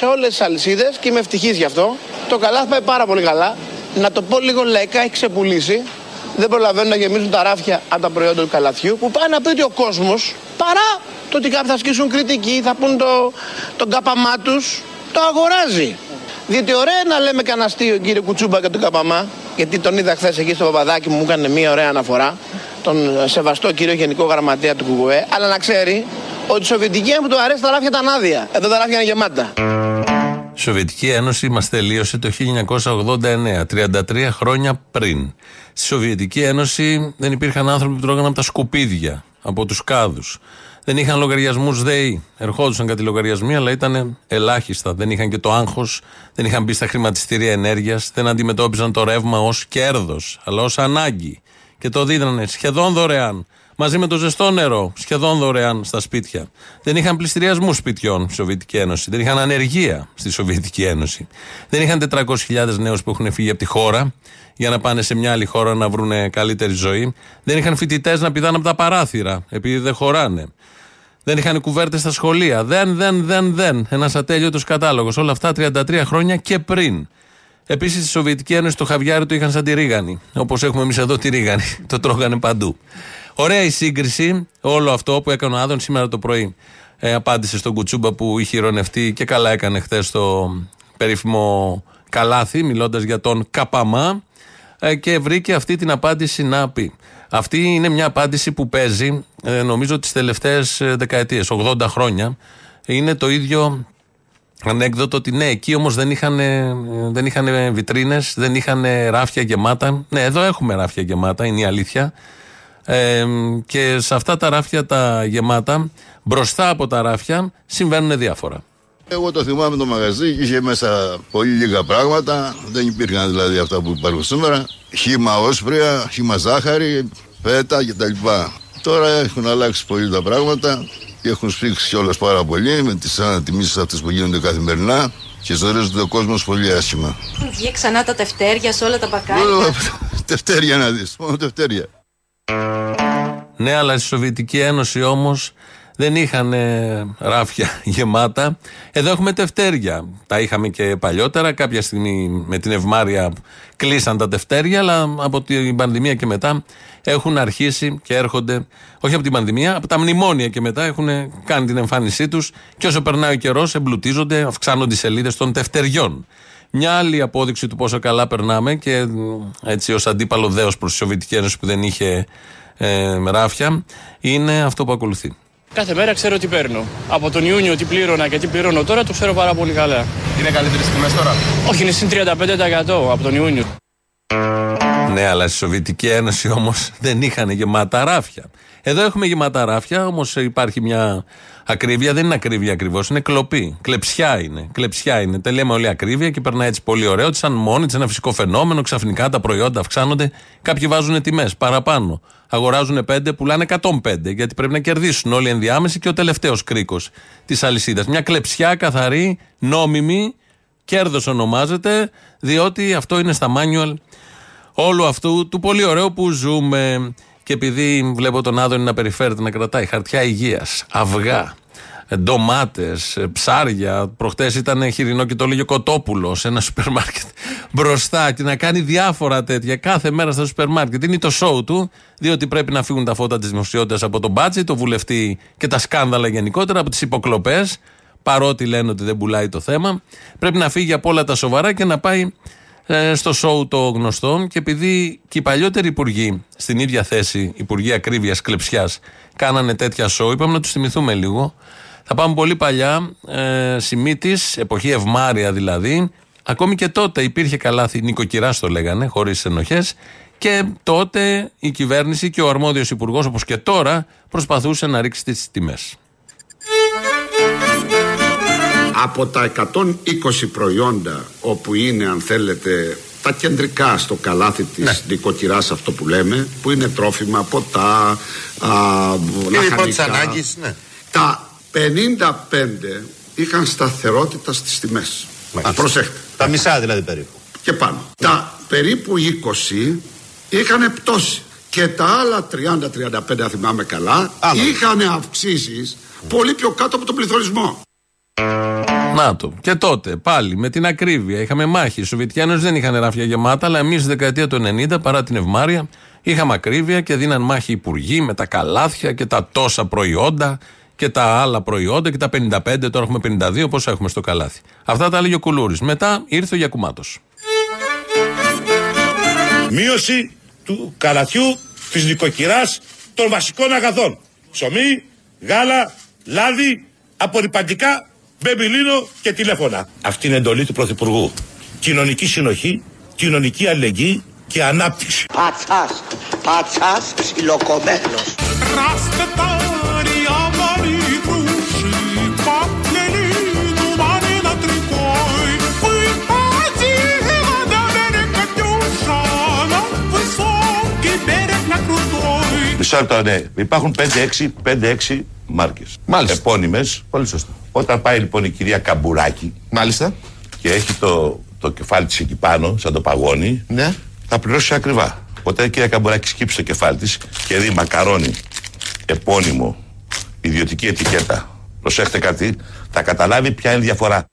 σε όλες τις αλυσίδες και είμαι ευτυχής γι' αυτό, το καλάθι πάει πάρα πολύ καλά. Να το πω λίγο λαϊκά, έχει ξεπουλήσει. Δεν προλαβαίνουν να γεμίζουν τα ράφια από τα προϊόντα του καλαθιού. Που πάει να πει ότι ο κόσμος, παρά το ότι κάποιοι θα ασκήσουν κριτική, θα πούν το, τον κάπαμά τους, το αγοράζει. Διότι ωραία να λέμε κανένα αστείο κύριε Κουτσούμπα και τον Καπαμά, γιατί τον είδα χθες εκεί στο παπαδάκι μου, μου έκανε μια ωραία αναφορά. Τον σεβαστό κύριο Γενικό Γραμματέα του Κουκουέ, αλλά να ξέρει ότι η Σοβιετική Ένωση του αρέσει τα ράφια τα άδεια. Εδώ τα ράφια είναι γεμάτα. Η Σοβιετική Ένωση μας τελείωσε το 1989, 33 χρόνια πριν. Στη Σοβιετική Ένωση δεν υπήρχαν άνθρωποι που τρώγαν από τα σκουπίδια, από τους κάδους. Δεν είχαν λογαριασμούς ΔΕΗ. Ερχόντουσαν κάτι λογαριασμοί, αλλά ήταν ελάχιστα. Δεν είχαν και το άγχος, δεν είχαν μπει στα χρηματιστήρια ενέργειας, δεν αντιμετώπιζαν το ρεύμα ως κέρδος, αλλά ως ανάγκη. Και το δίδανε σχεδόν δωρεάν. Μαζί με το ζεστό νερό, σχεδόν δωρεάν στα σπίτια. Δεν είχαν πληστηριασμού σπιτιών στη Σοβιετική Ένωση. Δεν είχαν ανεργία στη Σοβιετική Ένωση. Δεν είχαν 400.000 νέους που έχουν φύγει από τη χώρα για να πάνε σε μια άλλη χώρα να βρουν καλύτερη ζωή. Δεν είχαν φοιτητές να πηδάνε από τα παράθυρα, επειδή δεν χωράνε. Δεν είχαν κουβέρτες στα σχολεία. Δεν, δεν, δεν, δεν. Ένας ατέλειωτος κατάλογος. Όλα αυτά 33 χρόνια και πριν. Επίσης στη Σοβιετική Ένωση το χαβιάρι το είχαν σαν τη ρίγανη. Όπως έχουμε εμείς εδώ τη ρίγανη. το τρώγανε παντού. Ωραία η σύγκριση. Όλο αυτό που έκανε ο Άδων σήμερα το πρωί. Ε, απάντησε στον Κουτσούμπα που είχε ηρωνευτεί και καλά έκανε χθες το περίφημο καλάθι, μιλώντας για τον Καπαμά. Ε, και βρήκε αυτή την απάντηση να πει. Αυτή είναι μια απάντηση που παίζει, ε, νομίζω, τις τελευταίες δεκαετίες, 80 χρόνια. Είναι το ίδιο ανέκδοτο ότι ναι, εκεί όμως δεν είχαν, δεν είχαν βιτρίνες, δεν είχαν ράφια γεμάτα. Ναι, εδώ έχουμε ράφια γεμάτα, είναι η αλήθεια. Ε, και σε αυτά τα ράφια τα γεμάτα, μπροστά από τα ράφια, συμβαίνουν διάφορα. Εγώ το θυμάμαι το μαγαζί, είχε μέσα πολύ λίγα πράγματα. Δεν υπήρχαν δηλαδή αυτά που υπάρχουν σήμερα. Χήμα όσπρια, χήμα ζάχαρη, πέτα κτλ. Τώρα έχουν αλλάξει πολύ τα πράγματα και έχουν σφίξει κιόλας πάρα πολύ με τις ανατιμήσεις αυτές που γίνονται καθημερινά και ζορίζονται ο κόσμος πολύ άσχημα. Έχουν βγει ξανά τα τευτέρια σε όλα τα μπακάλια. τευτέρια να δεις, μόνο τευτέρια. Ναι, αλλά στη Σοβιετική Ένωση όμως δεν είχαν ράφια γεμάτα. Εδώ έχουμε τευτέρια. Τα είχαμε και παλιότερα. Κάποια στιγμή με την ευμάρεια κλείσαν τα τευτέρια, αλλά από την πανδημία και μετά έχουν αρχίσει και έρχονται, όχι από την πανδημία, από τα μνημόνια και μετά έχουν κάνει την εμφάνισή τους. Και όσο περνάει ο καιρός, εμπλουτίζονται, αυξάνονται οι σελίδες των τευτεριών. Μια άλλη απόδειξη του πόσο καλά περνάμε και έτσι ως αντίπαλο δέος προς τη Σοβιετική Ένωση που δεν είχε ε, ράφια, είναι αυτό που ακολουθεί. Κάθε μέρα ξέρω τι παίρνω. Από τον Ιούνιο τι πλήρωνα και τι πληρώνω τώρα το ξέρω πάρα πολύ καλά. Είναι καλύτερες τιμέ τώρα; Όχι, είναι συν 35% από τον Ιούνιο. Ναι, αλλά στη Σοβιετική Ένωση όμως δεν είχαν γεμάτα ράφια. Εδώ έχουμε γεμάτα ράφια, όμως υπάρχει μια ακρίβεια. Δεν είναι ακρίβεια ακριβώς, είναι κλοπή. Κλεψιά είναι. Κλεψιά είναι. Τα λέμε όλη ακρίβεια και περνάει έτσι πολύ ωραίο. Σαν μόνη τη, ένα φυσικό φαινόμενο. Ξαφνικά τα προϊόντα αυξάνονται. Κάποιοι βάζουν τιμές παραπάνω. Αγοράζουν 5, πουλάνε 105. Γιατί πρέπει να κερδίσουν όλοι οι ενδιάμεσοι και ο τελευταίος κρίκος της αλυσίδας. Μια κλεψιά καθαρή, νόμιμη, κέρδος ονομάζεται, διότι αυτό είναι στα manual όλου αυτού του πολύ ωραίου που ζούμε. Και επειδή βλέπω τον Άδωνη να περιφέρεται να κρατάει χαρτιά υγείας, αυγά, ντομάτες, ψάρια. Προχτές ήταν χοιρινό και το λέγει κοτόπουλος σε ένα σούπερ μάρκετ μπροστά και να κάνει διάφορα τέτοια κάθε μέρα στο σούπερ μάρκετ. Είναι το show του, διότι πρέπει να φύγουν τα φώτα της δημοσιότητας από τον μπάτσι, το βουλευτή και τα σκάνδαλα γενικότερα, από τις υποκλοπές. Παρότι λένε ότι δεν πουλάει το θέμα, πρέπει να φύγει από όλα τα σοβαρά και να πάει ε, στο σοου το γνωστό και επειδή και οι παλιότεροι υπουργοί στην ίδια θέση, υπουργοί ακρίβειας κλεψιάς, κάνανε τέτοια σοου, είπαμε να τους θυμηθούμε λίγο. Θα πάμε πολύ παλιά, ε, Σιμίτη, εποχή ευμάρια δηλαδή. Ακόμη και τότε υπήρχε καλάθι, νοικοκυράς το λέγανε, χωρίς ενοχές. Και τότε η κυβέρνηση και ο αρμόδιος υπουργός, όπως και τώρα, προσπαθούσε να ρίξει τις τιμές. Από τα 120 προϊόντα όπου είναι αν θέλετε τα κεντρικά στο καλάθι της ναι. νοικοκυράς αυτό που λέμε που είναι τρόφιμα, ποτά, α, λαχανικά. ναι. τα 55 είχαν σταθερότητα στις τιμές. Προσέχτε. Τα μισά δηλαδή περίπου. Και πάνω. Τα περίπου 20 είχαν πτώσει και τα άλλα 30-35 αν θυμάμαι καλά είχαν αυξήσεις πολύ πιο κάτω από τον πληθωρισμό Να το. Και τότε πάλι με την ακρίβεια είχαμε μάχη. Οι Σοβιετικοί Ένωση δεν είχαν ράφια γεμάτα, αλλά εμείς στη δεκαετία του 90 παρά την ευμάρεια είχαμε ακρίβεια και δίναν μάχη υπουργοί με τα καλάθια και τα τόσα προϊόντα και τα άλλα προϊόντα και τα 55, τώρα έχουμε 52, πόσα έχουμε στο καλάθι. Αυτά τα έλεγε ο Κουλούρης. Μετά ήρθε ο Γιακουμάτος. Μείωση του καλαθιού της νοικοκυράς των βασικών αγαθών. Ψωμί, γάλα, λάδι, απορριπαντικά, μπεμπιλίνο και τηλέφωνα. Αυτή είναι εντολή του Πρωθυπουργού. Κοινωνική συνοχή, κοινωνική αλληλεγγύη και ανάπτυξη. Πατσάς, πατσάς ψιλοκομμένος. Μισό λεπτό, ναι. Υπάρχουν 5-6 5-6 μάρκες. Μάλιστα. Επώνυμες. Πολύ σωστά. Όταν πάει λοιπόν η κυρία Καμπουράκη Μάλιστα. και έχει το, το κεφάλι της εκεί πάνω, σαν το παγόνι, Ναι. θα πληρώσει ακριβά. Όταν η κυρία Καμπουράκη σκύψει το κεφάλι της και δει μακαρόνι, επώνυμο, ιδιωτική ετικέτα, προσέχτε κάτι, θα καταλάβει ποια είναι η διαφορά.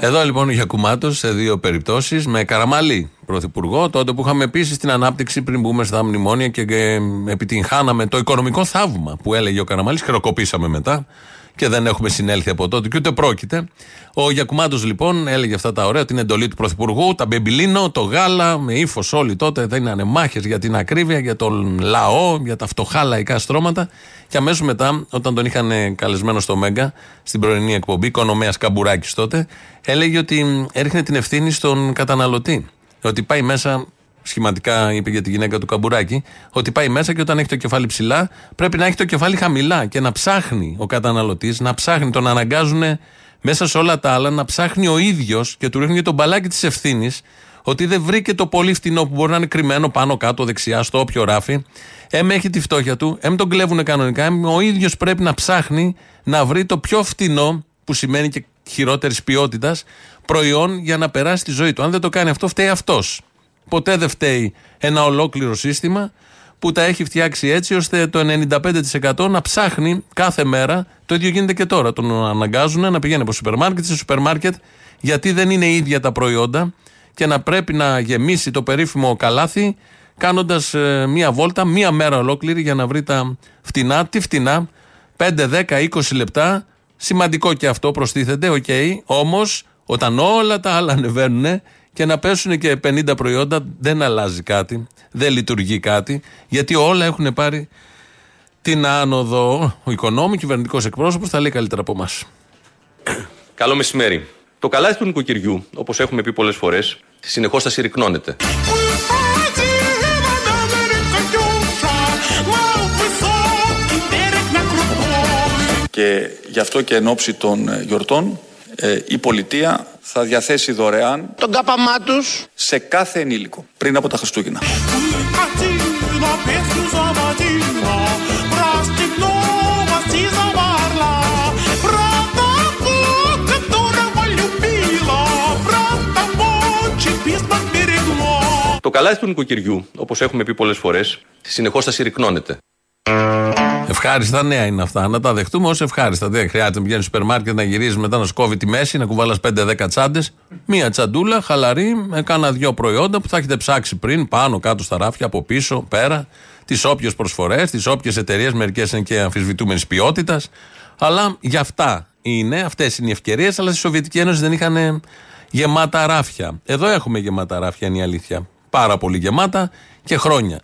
Εδώ λοιπόν ο Γιακουμάτος σε δύο περιπτώσεις με Καραμαλή πρωθυπουργό, τότε που είχαμε επίση στην ανάπτυξη πριν μπούμε στα μνημόνια και ε, επιτυγχάναμε το οικονομικό θαύμα που έλεγε ο Καραμαλής. Χειροκοπήσαμε μετά και δεν έχουμε συνέλθει από τότε και ούτε πρόκειται. Ο Γιακουμάτο λοιπόν έλεγε αυτά τα ωραία, την εντολή του πρωθυπουργού, τα μπεμπιλίνο, το γάλα, με ύφος όλοι τότε δίνανε μάχες για την ακρίβεια, για τον λαό, για τα φτωχά λαϊκά στρώματα. Και αμέσως μετά, όταν τον είχαν ε, καλεσμένο στο Μέγκα, στην πρωινή εκπομπή, οικονομέα Καμπουράκης τότε, έλεγε ότι μ, έριχνε την ευθύνη στον καταναλωτή. Ότι πάει μέσα, σχηματικά είπε για τη γυναίκα του Καμπουράκη, ότι πάει μέσα και όταν έχει το κεφάλι ψηλά, πρέπει να έχει το κεφάλι χαμηλά και να ψάχνει ο καταναλωτής, να ψάχνει, τον αναγκάζουν μέσα σε όλα τα άλλα να ψάχνει ο ίδιος και του ρίχνει και τον μπαλάκι της ευθύνης ότι δεν βρήκε το πολύ φτηνό που μπορεί να είναι κρυμμένο πάνω κάτω, δεξιά, στο όποιο ράφι. Εμ έχει τη φτώχεια του, εμ τον κλέβουν κανονικά. Εμ ο ίδιος πρέπει να ψάχνει να βρει το πιο φτηνό, που σημαίνει και χειρότερης ποιότητας, προϊόν για να περάσει τη ζωή του. Αν δεν το κάνει αυτό, φταίει αυτός. Ποτέ δεν φταίει ένα ολόκληρο σύστημα που τα έχει φτιάξει έτσι ώστε το 95% να ψάχνει κάθε μέρα. Το ίδιο γίνεται και τώρα. Τον αναγκάζουν να πηγαίνει από σούπερ μάρκετ σε σούπερ μάρκετ γιατί δεν είναι ίδια τα προϊόντα και να πρέπει να γεμίσει το περίφημο καλάθι κάνοντας μία βόλτα, μία μέρα ολόκληρη για να βρει τα φτηνά. Τι φτηνά, 5, 10, 20 λεπτά. Σημαντικό και αυτό προστίθεται, οκ. Όμως, όταν όλα τα άλλα ανεβαίνουν και να πέσουν και 50 προϊόντα, δεν αλλάζει κάτι. Δεν λειτουργεί κάτι. Γιατί όλα έχουν πάρει την άνοδο. Ο Οικονόμου, κυβερνητικός εκπρόσωπος, θα λέει καλύτερα από εμάς. Καλό μεσημέρι. Το καλάθι του νοικοκυριού, όπως έχουμε πει πολλές φορές, συνεχώς θα συρρικνώνεται. Και γι' αυτό και εν ώψη των ε, γιορτών ε, η πολιτεία θα διαθέσει δωρεάν Τον κάπαμά τους σε κάθε ενήλικο πριν από τα Χριστούγεννα. Το καλάθι του νοικοκυριού, όπως έχουμε πει πολλές φορές, συνεχώς θα συρρυκνώνεται. Ευχάριστα νέα είναι αυτά. Να τα δεχτούμε ως ευχάριστα. Δεν χρειάζεται να πηγαίνεις στο σούπερ μάρκετ να γυρίζεις μετά να σκόβει τη μέση, να κουβάλα 5-10 τσάντες. Μία τσαντούλα, χαλαρή, με κάνα δυο προϊόντα που θα έχετε ψάξει πριν, πάνω, κάτω στα ράφια, από πίσω, πέρα. Τις όποιες προσφορές, τις όποιες εταιρείες, μερικές είναι και αμφισβητούμενης ποιότητας. Αλλά για αυτά είναι, αυτές είναι οι ευκαιρίες. Αλλά στη Σοβιετική Ένωση δεν είχαν γεμάτα ράφια. Εδώ έχουμε γεμάτα ράφια, είναι η αλήθεια. Πάρα πολύ γεμάτα και χρόνια.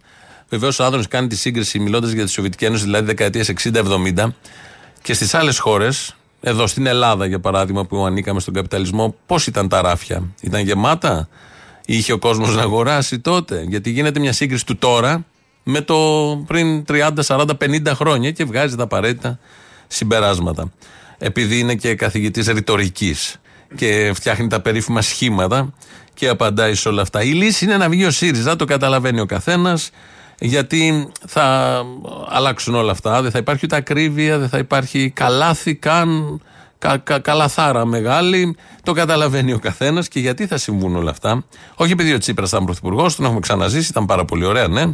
Βεβαίως ο Άδωνη κάνει τη σύγκριση μιλώντας για τη Σοβιετική Ένωση, δηλαδή δεκαετίες 60-70 και στις άλλες χώρες, εδώ στην Ελλάδα για παράδειγμα που ανήκαμε στον καπιταλισμό, πώς ήταν τα ράφια; Ήταν γεμάτα, είχε ο κόσμος να αγοράσει τότε; Γιατί γίνεται μια σύγκριση του τώρα με το πριν 30, 40, 50 χρόνια και βγάζει τα απαραίτητα συμπεράσματα. Επειδή είναι και καθηγητής ρητορικής και φτιάχνει τα περίφημα σχήματα και απαντάει σε όλα αυτά. Η λύση είναι να βγει ο ΣΥΡΙΖΑ, το καταλαβαίνει ο καθένας, γιατί θα αλλάξουν όλα αυτά. Δεν θα υπάρχει ούτε ακρίβεια, δεν θα υπάρχει καλάθι καν, κα, κα, καλαθάρα μεγάλη. Το καταλαβαίνει ο καθένας και γιατί θα συμβούν όλα αυτά. Όχι επειδή ο Τσίπρας ήταν πρωθυπουργός, τον έχουμε ξαναζήσει, ήταν πάρα πολύ ωραία, ναι.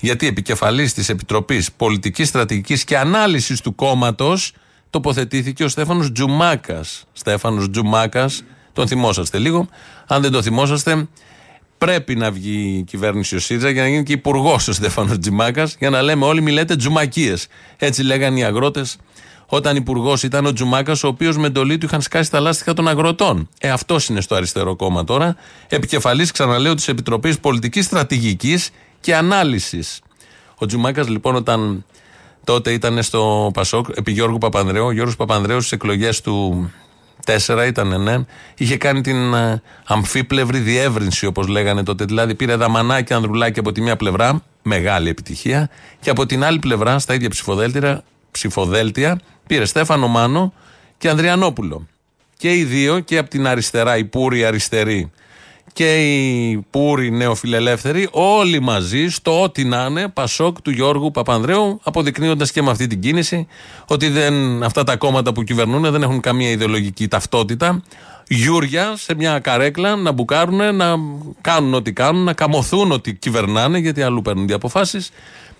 Γιατί επικεφαλής της Επιτροπής Πολιτικής Στρατηγικής και Ανάλυσης του κόμματος τοποθετήθηκε ο Στέφανος Τζουμάκας. Στέφανος Τζουμάκας, τον θυμόσαστε λίγο. Αν δεν το θυμόσαστε, πρέπει να βγει η κυβέρνηση ο ΣΥΡΙΖΑ για να γίνει και υπουργός ο Στέφανος Τζουμάκας, για να λέμε όλοι μιλάτε τζουμακίες. Έτσι λέγανε οι αγρότες όταν υπουργός ήταν ο Τζουμάκας, ο οποίος με εντολή του είχαν σκάσει τα λάστιχα των αγροτών. Ε, αυτός είναι στο αριστερό κόμμα τώρα. Επικεφαλής, ξαναλέω, της Επιτροπής Πολιτικής Στρατηγικής και Ανάλυσης. Ο Τζουμάκας, λοιπόν, όταν τότε ήταν στο Πασόκ, επί Γιώργου Παπανδρέου, ο Γιώργος Παπανδρέου στις εκλογές του 4 ήταν, ναι, είχε κάνει την ε, αμφίπλευρη διεύρυνση, όπως λέγανε τότε. Δηλαδή, πήρε δαμανάκι ανδρουλάκι από τη μία πλευρά, μεγάλη επιτυχία, και από την άλλη πλευρά, στα ίδια ψηφοδέλτια, ψηφοδέλτια πήρε Στέφανο Μάνο και Ανδριανόπουλο. Και οι δύο, και από την αριστερά, οι πούροι αριστεροί και οι πούροι νεοφιλελεύθεροι, όλοι μαζί στο ό,τι να είναι, Πασόκ του Γιώργου Παπανδρέου, αποδεικνύοντας και με αυτή την κίνηση ότι δεν, αυτά τα κόμματα που κυβερνούν δεν έχουν καμία ιδεολογική ταυτότητα. Γιούρια σε μια καρέκλα να μπουκάρουν, να κάνουν ό,τι κάνουν, να καμωθούν ότι κυβερνάνε, γιατί αλλού παίρνουν οι αποφάσεις.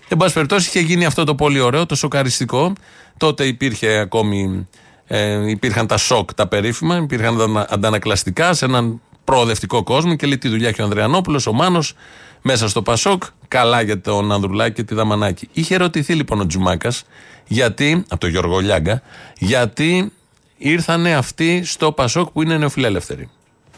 Εν πάση περιπτώσει, είχε γίνει αυτό το πολύ ωραίο, το σοκαριστικό. Τότε υπήρχε ακόμη, ε, υπήρχαν τα σοκ τα περίφημα, υπήρχαν τα αντανακλαστικά σε έναν προοδευτικό κόσμο και λέει τι δουλειά έχει ο Ανδριανόπουλο, ο Μάνος, μέσα στο Πασόκ. Καλά για τον Ανδρουλάκη και τη Δαμανάκη. Είχε ερωτηθεί λοιπόν ο Τζουμάκας, γιατί, από τον Γιώργο Λιάγκα, γιατί ήρθανε αυτοί στο Πασόκ που είναι νεοφιλέλευθεροι.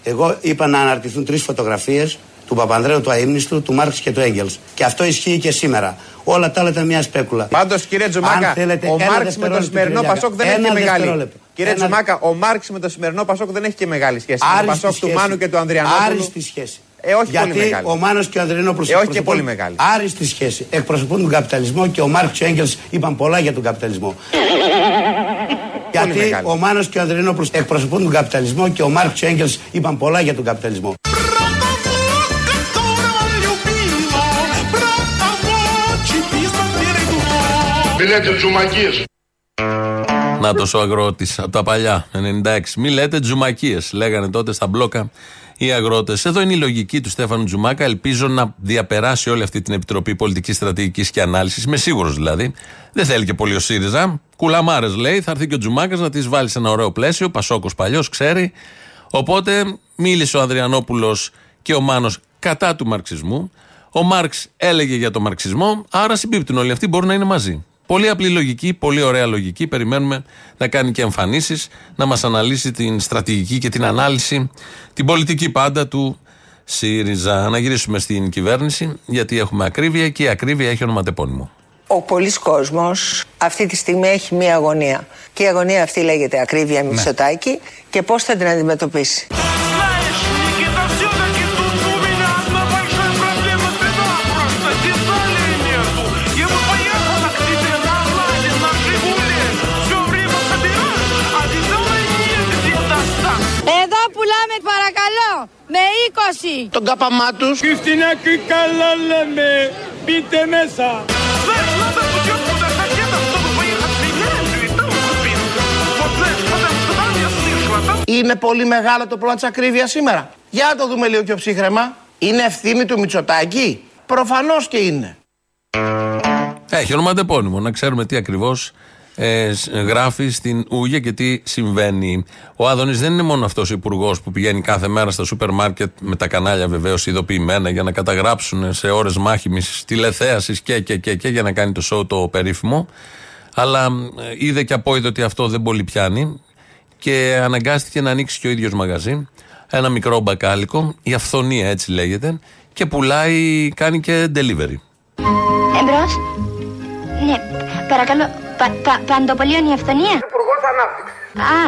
Εγώ είπα να αναρτηθούν τρεις φωτογραφίες του Παπανδρέου, του αείμνηστου, του Μάρξ και του Έγκελς. Και αυτό ισχύει και σήμερα. Όλα τα άλλα ήταν μια σπέκουλα. Πάντως, κύριε Τζουμάκα, θέλετε, ο Μάρξ με το σημερινό Πασόκ δεν έχει και μεγάλη. Κύριε ένα... Τζουμάκα, ο Μάρξ με το σημερινό Πασόκ δεν έχει και μεγάλη σχέση. με το Πασόκ του Μάνου και του Ανδριανόπουλου. Άριστη σχέση. Ε, όχι Γιατί πολύ μεγάλη. ο Μάνος και ο Ανδριανόπουλος. Ε, όχι και πολύ μεγάλη. Άριστη σχέση. Εκπροσωπούν τον καπιταλισμό και ο Μάρξ και ο Έγκελς είπαν πολλά για τον καπιταλισμό. Γιατί ο Μάνος και ο Ανδριανόπουλος εκπροσωπούν τον καπιταλισμό και ο Μάρξ και ο Έγκελς είπαν πολλά για τον καπιταλισμό. Μη λέτε τζουμακίες. Να το ο αγρότης από τα παλιά, 96. Μη λέτε τζουμακίες, λέγανε τότε στα μπλόκα οι αγρότες. Εδώ είναι η λογική του Στέφανου Τζουμάκα. Ελπίζω να διαπεράσει όλη αυτή την Επιτροπή Πολιτικής Στρατηγικής και Ανάλυσης. Είμαι σίγουρος δηλαδή. Δεν θέλει και πολύ ο ΣΥΡΙΖΑ. Κουλαμάρες λέει. Θα έρθει και ο Τζουμάκας να της βάλει σε ένα ωραίο πλαίσιο. Πασόκος παλιός, ξέρει. Οπότε μίλησε ο Ανδριανόπουλος και ο Μάνος κατά του μαρξισμού. Ο Μάρξ έλεγε για τον μαρξισμό. Άρα συμπίπτουν όλοι αυτοί, μπορούν να είναι μαζί. Πολύ απλή λογική, πολύ ωραία λογική. Περιμένουμε να κάνει και εμφανίσεις, να μας αναλύσει την στρατηγική και την ανάλυση, την πολιτική πάντα του ΣΥΡΙΖΑ. Να γυρίσουμε στην κυβέρνηση, γιατί έχουμε ακρίβεια και η ακρίβεια έχει ονοματεπώνυμο. Ο πολλής κόσμος αυτή τη στιγμή έχει μία αγωνία. Και η αγωνία αυτή λέγεται ακρίβεια Μητσοτάκη και πώς θα την αντιμετωπίσει. Με 20. Τον κάπαμά τους. Χριστινάκη καλά λέμε, μπείτε μέσα. Είναι πολύ μεγάλο το πρόβλημα της ακρίβειας σήμερα. Για να το δούμε λίγο πιο ψύχρεμα. Είναι ευθύνη του Μητσοτάκη; Προφανώς και είναι. Έχει ονοματεπώνυμο, να ξέρουμε τι ακριβώς ε, γράφει στην Ούγια και τι συμβαίνει. Ο Άδωνης δεν είναι μόνο αυτός ο υπουργός που πηγαίνει κάθε μέρα στα σούπερ μάρκετ με τα κανάλια βεβαίως ειδοποιημένα για να καταγράψουν σε ώρες μάχημης τηλεθέασης και, και, και, και για να κάνει το σοου το περίφημο. Αλλά ε, είδε και απόειδε ότι αυτό δεν πολύ πιάνει και αναγκάστηκε να ανοίξει και ο ίδιος μαγαζί. Ένα μικρό μπακάλικο, η αυθονία έτσι λέγεται, και πουλάει, κάνει και delivery. Εμπρός. Ναι, παρακαλώ. Πα, πα, παντοπολίων η αυθονία; Υπουργός Ανάπτυξης. Α,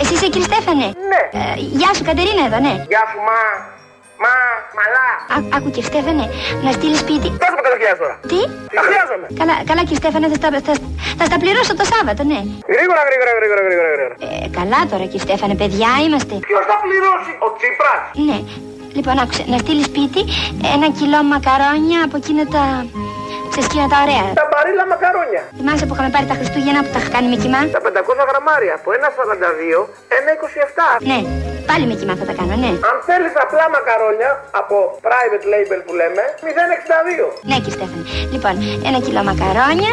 εσύ είσαι κύριε Στέφανε; Ναι. Ε, γεια σου Κατερίνα εδώ, ναι. Γεια σου, μα. Μα, μαλά. Α, άκου κύριε Στέφανε, να στείλεις σπίτι. Πες μου τα χρειάζομαι τώρα. Τι; Τα χρειάζομαι. Καλά, καλά κύριε Στέφανε, θα, στα- θα, θα στα πληρώσω το Σάββατο, ναι. Γρήγορα, γρήγορα, γρήγορα, γρήγορα. γρήγορα. Ε, καλά τώρα κύριε Στέφανε, παιδιά είμαστε. Ποιος θα πληρώσει, ο Τσίπρας; Ναι. Λοιπόν, άκουσε, να στείλεις σπίτι ένα κιλό μακαρόνια από εκείνα τα. Σε σκήνα τα ωραία. Τα μπαρίλα απλά μακαρόνια. Θυμάσαι που είχαμε πάρει τα Χριστούγεννα που τα είχα κάνει με κοιμά; Τα 500 γραμμάρια από 1,42, 1,27. Ναι, πάλι με κοιμά θα τα κάνω, ναι. Αν θέλεις απλά μακαρόνια από private label που λέμε, 0,62. Ναι, κύριε Στέφανη. Λοιπόν, ένα κιλό μακαρόνια,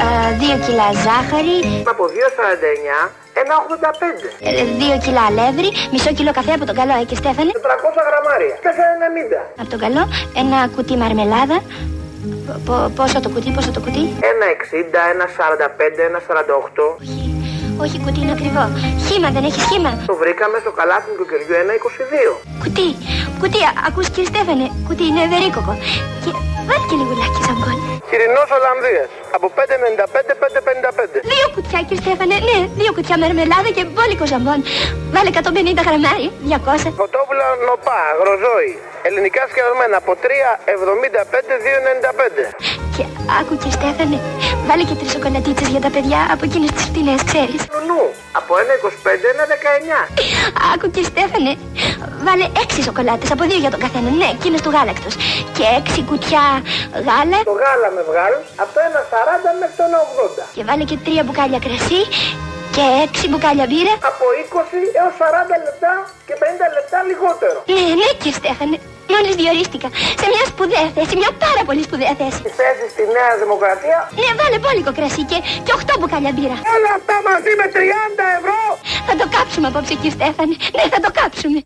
ε, δύο κιλά ζάχαρη, Από 2,49, 1,85. ε, δύο κιλά αλεύρι, μισό κιλό καφέ από τον καλό, ε, και Στέφανη. 400 γραμμάρια, 4,90. Από τον καλό, ένα κουτί μαρμελάδα. Πο- πο- πόσο το κουτί, πόσο το κουτί; 1,60, 1,45, 1,48. Όχι, κουτί είναι ακριβό. Χήμα, δεν έχεις χήμα. Το βρήκαμε στο καλάθι του κεριού 1,22. Κουτί, κουτί, α- ακούς κύριε Στέφανε, κουτί είναι ευερίκοκο. Και βάλει και λιγουλάκι ζαμπόν. Χοιρινός Ολλανδίας, από 5,95, 5,55. Δύο κουτιά κύριε Στέφανε, ναι, δύο κουτιά μερμελάδα και μπόλικο ζαμπόν. Βάλε 150 γραμμάρι, 200. Φωτόπουλα νοπά, αγροζόη. Ελληνικά σκευασμένα από 3,75, 2,95. Και άκου κύριε Στέφανε, βάλε και τρεις σοκολατίτσες για τα παιδιά από εκείνες τις φτηνές, ξέρεις. Νουνού, από 1,25, 1,19. Άκου κύριε Στέφανε, βάλε έξι σοκολάτες από δύο για τον καθένα, ναι, εκείνες του γάλακτος. Και έξι κουτιά γάλα. Το γάλα με βγάλ, από το 1,40 μέχρι το 1,80. Και βάλε και τρία μπουκάλια κρασί και έξι μπουκάλια μπύρα. Από 20 έως 40 λεπτά και 50 λεπτά λιγότερο. Ναι, ναι κύριε Στέφανε, μόλις διορίστηκα σε μια σπουδαία θέση, μια πάρα πολύ σπουδαία θέση. Τη θέση στη Νέα Δημοκρατία; Ναι, βάλε μπόλικο κρασί και, και 8 μπουκάλια μπύρα. Όλα αυτά μαζί με 30 ευρώ. Θα το κάψουμε απόψε κύριε Στέφανε, ναι θα το κάψουμε.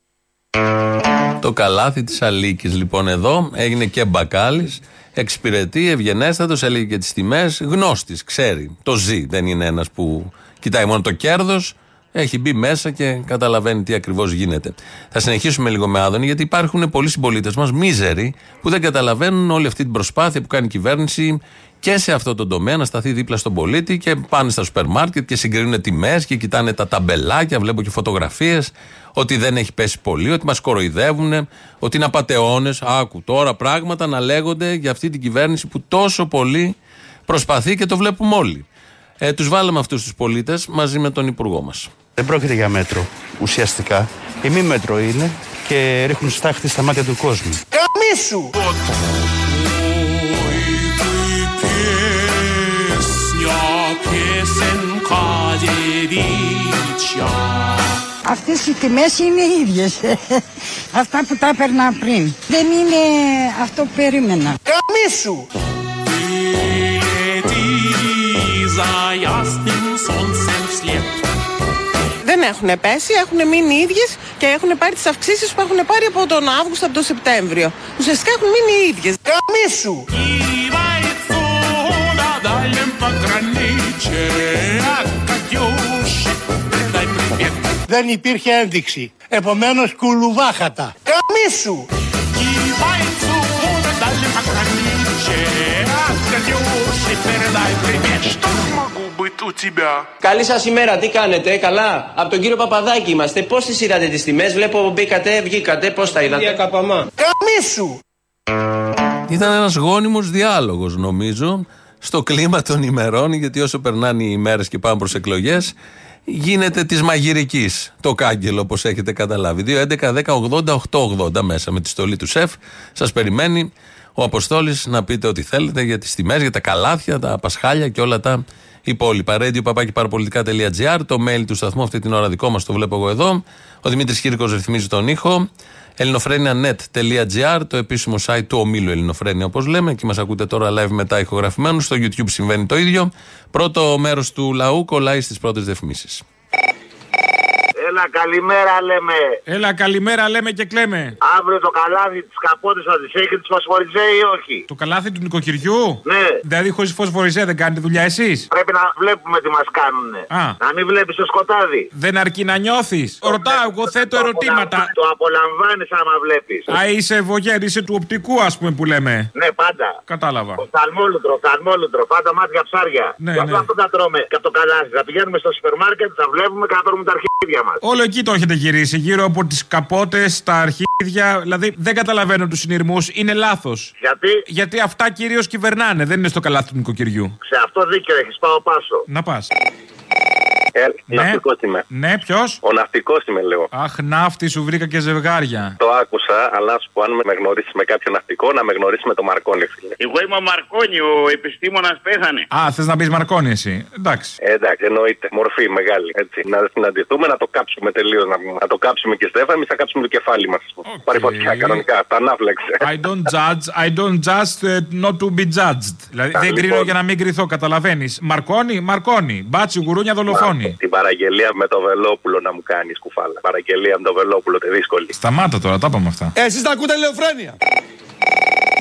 Το καλάθι της Αλίκης λοιπόν εδώ έγινε και μπακάλι. Εξυπηρετεί, ευγενέστατος, έλεγε και τις τιμές. Γνώστης, ξέρει. Το ζει. Δεν είναι ένας που κοιτάει μόνο το κέρδος. Έχει μπει μέσα και καταλαβαίνει τι ακριβώς γίνεται. Θα συνεχίσουμε λίγο με Άδωνη, γιατί υπάρχουν πολλοί συμπολίτες μας, μίζεροι, που δεν καταλαβαίνουν όλη αυτή την προσπάθεια που κάνει η κυβέρνηση και σε αυτό το τομέα να σταθεί δίπλα στον πολίτη και πάνε στα σούπερ μάρκετ και συγκρίνουν τιμές και κοιτάνε τα ταμπελάκια. Βλέπω και φωτογραφίες ότι δεν έχει πέσει πολύ, ότι μας κοροϊδεύουν, ότι είναι απαταιώνες. Άκου τώρα πράγματα να λέγονται για αυτή την κυβέρνηση που τόσο πολύ προσπαθεί και το βλέπουμε όλοι. Ε, τους βάλαμε αυτούς τους πολίτες μαζί με τον υπουργό μας. Δεν πρόκειται για μέτρο ουσιαστικά. Η μη μέτρο είναι και ρίχνουν στάχτη στα μάτια του κόσμου. Καμίσου! Αυτές οι τιμές είναι οι ίδιες. Αυτά που τα έπαιρνα πριν. Δεν είναι αυτό που περίμενα. Καμίσου! Έχουν πέσει, έχουν μείνει οι ίδιες και έχουν πάρει τις αυξήσεις που έχουν πάρει από τον Αύγουστο, από τον Σεπτέμβριο. Ουσιαστικά έχουν μείνει οι ίδιες. Καμίσου! Δεν υπήρχε ένδειξη. Επομένως κουλουβάχατα. Καμίσου! Καλή σας ημέρα, τι κάνετε, καλά; Από τον κύριο Παπαδάκη είμαστε. Πώς τις είδατε τις τιμές, βλέπω μπήκατε, βγήκατε, πώς τα είδατε; Καπαμά. Καμίσου! Ήταν ένας γόνιμος διάλογος, νομίζω, στο κλίμα των ημερών, γιατί όσο περνάνε οι ημέρες και πάμε προς εκλογές, γίνεται της μαγειρικής το κάγκελο, όπως έχετε καταλάβει. 2, 11, 10, 80, 8, 80 μέσα με τη στολή του σεφ. Σας περιμένει ο Αποστόλης να πείτε ό,τι θέλετε για τις τιμές, για τα καλάθια, τα πασχάλια και όλα τα υπόλοιπα. Radio παπάκι παραπολιτικά.gr, το mail του σταθμού αυτή την ώρα δικό μας το βλέπω εγώ εδώ. Ο Δημήτρης Κύρκο ρυθμίζει τον ήχο. ελληνοφρένια.net.gr, το επίσημο site του ομίλου Ελληνοφρένια, όπως λέμε. Εκεί μας ακούτε τώρα live μετά ηχογραφημένους. Στο YouTube συμβαίνει το ίδιο. Πρώτο μέρος του λαού κολλάει στις πρώτες διαφημίσεις. Έλα, καλημέρα λέμε. Έλα, καλημέρα λέμε και κλαίμε. Αύριο το καλάθι της καπότε θα τι έχει της φωσφοριζέ ή όχι; Το καλάθι του νοικοκυριού; Ναι. Δηλαδή, χωρίς φωσφοριζέ δεν κάνετε δουλειά εσείς; Πρέπει να βλέπουμε τι μας κάνουν. Α. Να μην βλέπεις το σκοτάδι. Δεν αρκεί να νιώθεις. Ρωτάω, εγώ θέτω ερωτήματα. Το απολαμβάνεις άμα βλέπεις. Α, είσαι βογέρ, είσαι του οπτικού, ας πούμε που λέμε. Ναι, πάντα. Κατάλαβα. Οφθαλμόλουτρο, οφθαλμόλουτρο, πάντα μάτια ψάρια. Ναι, Γι' αυτό ναι. αυτό τα τρώμε και από το καλάθι. Θα πηγαίνουμε στο σούπερ μάρκετ, θα βλέπουμε και θα παίρνουμε τα αρχίδια μας. Όλο εκεί το έχετε γυρίσει, γύρω από τις καπότες, τα αρχίδια. Δηλαδή δεν καταλαβαίνω τους συνειρμούς, είναι λάθος. Γιατί; Γιατί αυτά κυρίως κυβερνάνε, δεν είναι στο καλάθι του νοικοκυριού. Σε αυτό δίκιο έχεις, πάω πάσο. Να πας. Ε, Ναι. Ναυτικός είμαι. Ναι, ποιος; Ο ναυτικός είμαι, λέω. Αχ, ναύτη σου βρήκα και ζευγάρια. Το άκουσα, αλλά να σου πω αν με γνωρίσει με κάποιο ναυτικό, να με γνωρίσει με το Μαρκόνι, φίλε. Εγώ είμαι ο Μαρκόνι, ο επιστήμονας πέθανε. Α, θες να πεις Μαρκόνη εσύ; Εντάξει. Ε, εντάξει, εννοείται. Μορφή μεγάλη. Έτσι. Να συναντηθούμε, να το κάψουμε τελείως. Να, να το κάψουμε και Στέφα, εμείς θα κάψουμε το κεφάλι μας. Πάρει φωτιά κανονικά. Τα ανάφλεξε. I don't judge, I don't judge uh, not to be judged. Δηλαδή Α, δεν λοιπόν. κρίνω για να μην κρυθώ, καταλαβαίνεις. Μαρκόνη, Μαρκόνη. Μπάτσι, γουρούνια, δολοφόνη. Την παραγγελία με το Βελόπουλο να μου κάνεις κουφάλα. Παραγγελία με το Βελόπουλο, τη δύσκολη. Σταμάτα τώρα, τα είπαμε αυτά. Εσείς τα ακούτε ελεοφρένεια.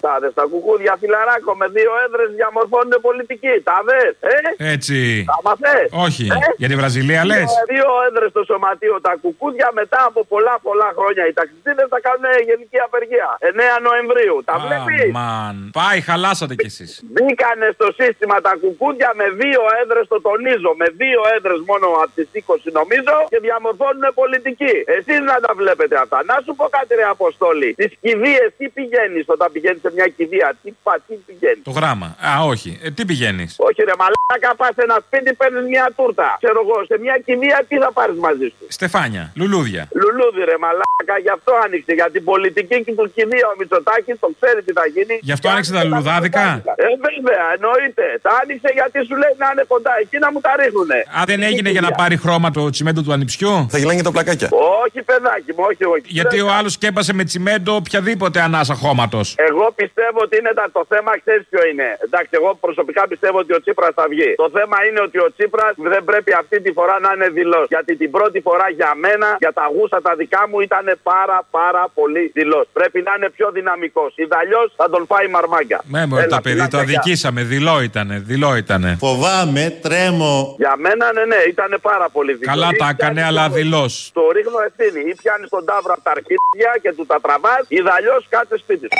Τάδες στα κουκούδια φιλαράκο με δύο έδρες διαμορφώνουν πολιτική. Τα δες, ε; Έτσι. Τα μαθέ. Όχι. Ε; Για τη Βραζιλία λες; Δύο, δύο έδρες στο σωματείο τα κουκούδια μετά από πολλά πολλά χρόνια. Οι ταξιδίδε θα κάνουν γενική απεργία. 9 Νοεμβρίου. Τα βλέπεις; Αμάν. Πάει, χαλάσατε κι εσείς. Μπήκανε στο σύστημα τα κουκούδια με δύο έδρες, το τονίζω, με δύο έδρες μόνο από τις 20 νομίζω και διαμορφώνουν πολιτική. Εσείς να τα βλέπετε αυτά. Να σου πω κάτι, ρε Αποστόλη. Τις κηδείες τι πηγαίνεις όταν πηγαίνεις σε μια κηδεία, τι, πα, τι πηγαίνεις; Το γράμμα. Α, όχι. Ε, τι πηγαίνεις; Όχι, ρε Μαλάκα, πας σε ένα σπίτι, παίρνεις μια τούρτα. Ξέρω εγώ, σε μια κηδεία τι θα πάρεις μαζί σου; Στεφάνια, λουλούδια. Λουλούδι, ρε Μαλάκα, γι' αυτό άνοιξε. Για την πολιτική και του κηδεία ο Μητσοτάκης το ξέρει τι θα γίνει. Γι' αυτό άνοιξε τα λουλουδάδικα; Ε, βέβαια, εννοείται. Τα άνοιξε γιατί σου λέει να είναι κοντά εκεί να μου τα ρίχνουνε. Α, δεν έγινε για να πάρει χρώμα το τσιμέντο του ανιψιού; Θα γελάνε και τα πλακάκια. Όχι, παιδάκι μου, όχι, όχι. Γιατί ο άλλος σκέπασε με τσιμέντο οποιαδήποτε ανάσα χώματος. Εγώ πιστεύω ότι είναι τα, το θέμα, ξέρεις ποιο είναι. Εντάξει, εγώ προσωπικά πιστεύω ότι ο Τσίπρας θα βγει. Το θέμα είναι ότι ο Τσίπρας δεν πρέπει αυτή τη φορά να είναι δηλός. Γιατί την πρώτη φορά για μένα, για τα γούσα τα δικά μου, ήταν πάρα πάρα πολύ δηλός. Πρέπει να είναι πιο δυναμικός. Ιδαλλιώς θα τον φάει μαρμάγκα. Ναι, μωρέ, Έλα, τα παιδί το φιλάκια, γεια. αδικήσαμε. Δειλό ήτανε, δειλό ήτανε. Φοβάμαι, τρέμω. Για μένα, ναι, ναι, ήταν πάρα πολύ δηλός. Καλά Ή τα πιάνεις έκανε, αλλά το- δειλό. Το ρίχνω ευθύνη. Ή πιάνεις τον τάβρο από τα αρχίδια και του τα τραβάς, ιδαλλιώς κάτσε σπίτι σου.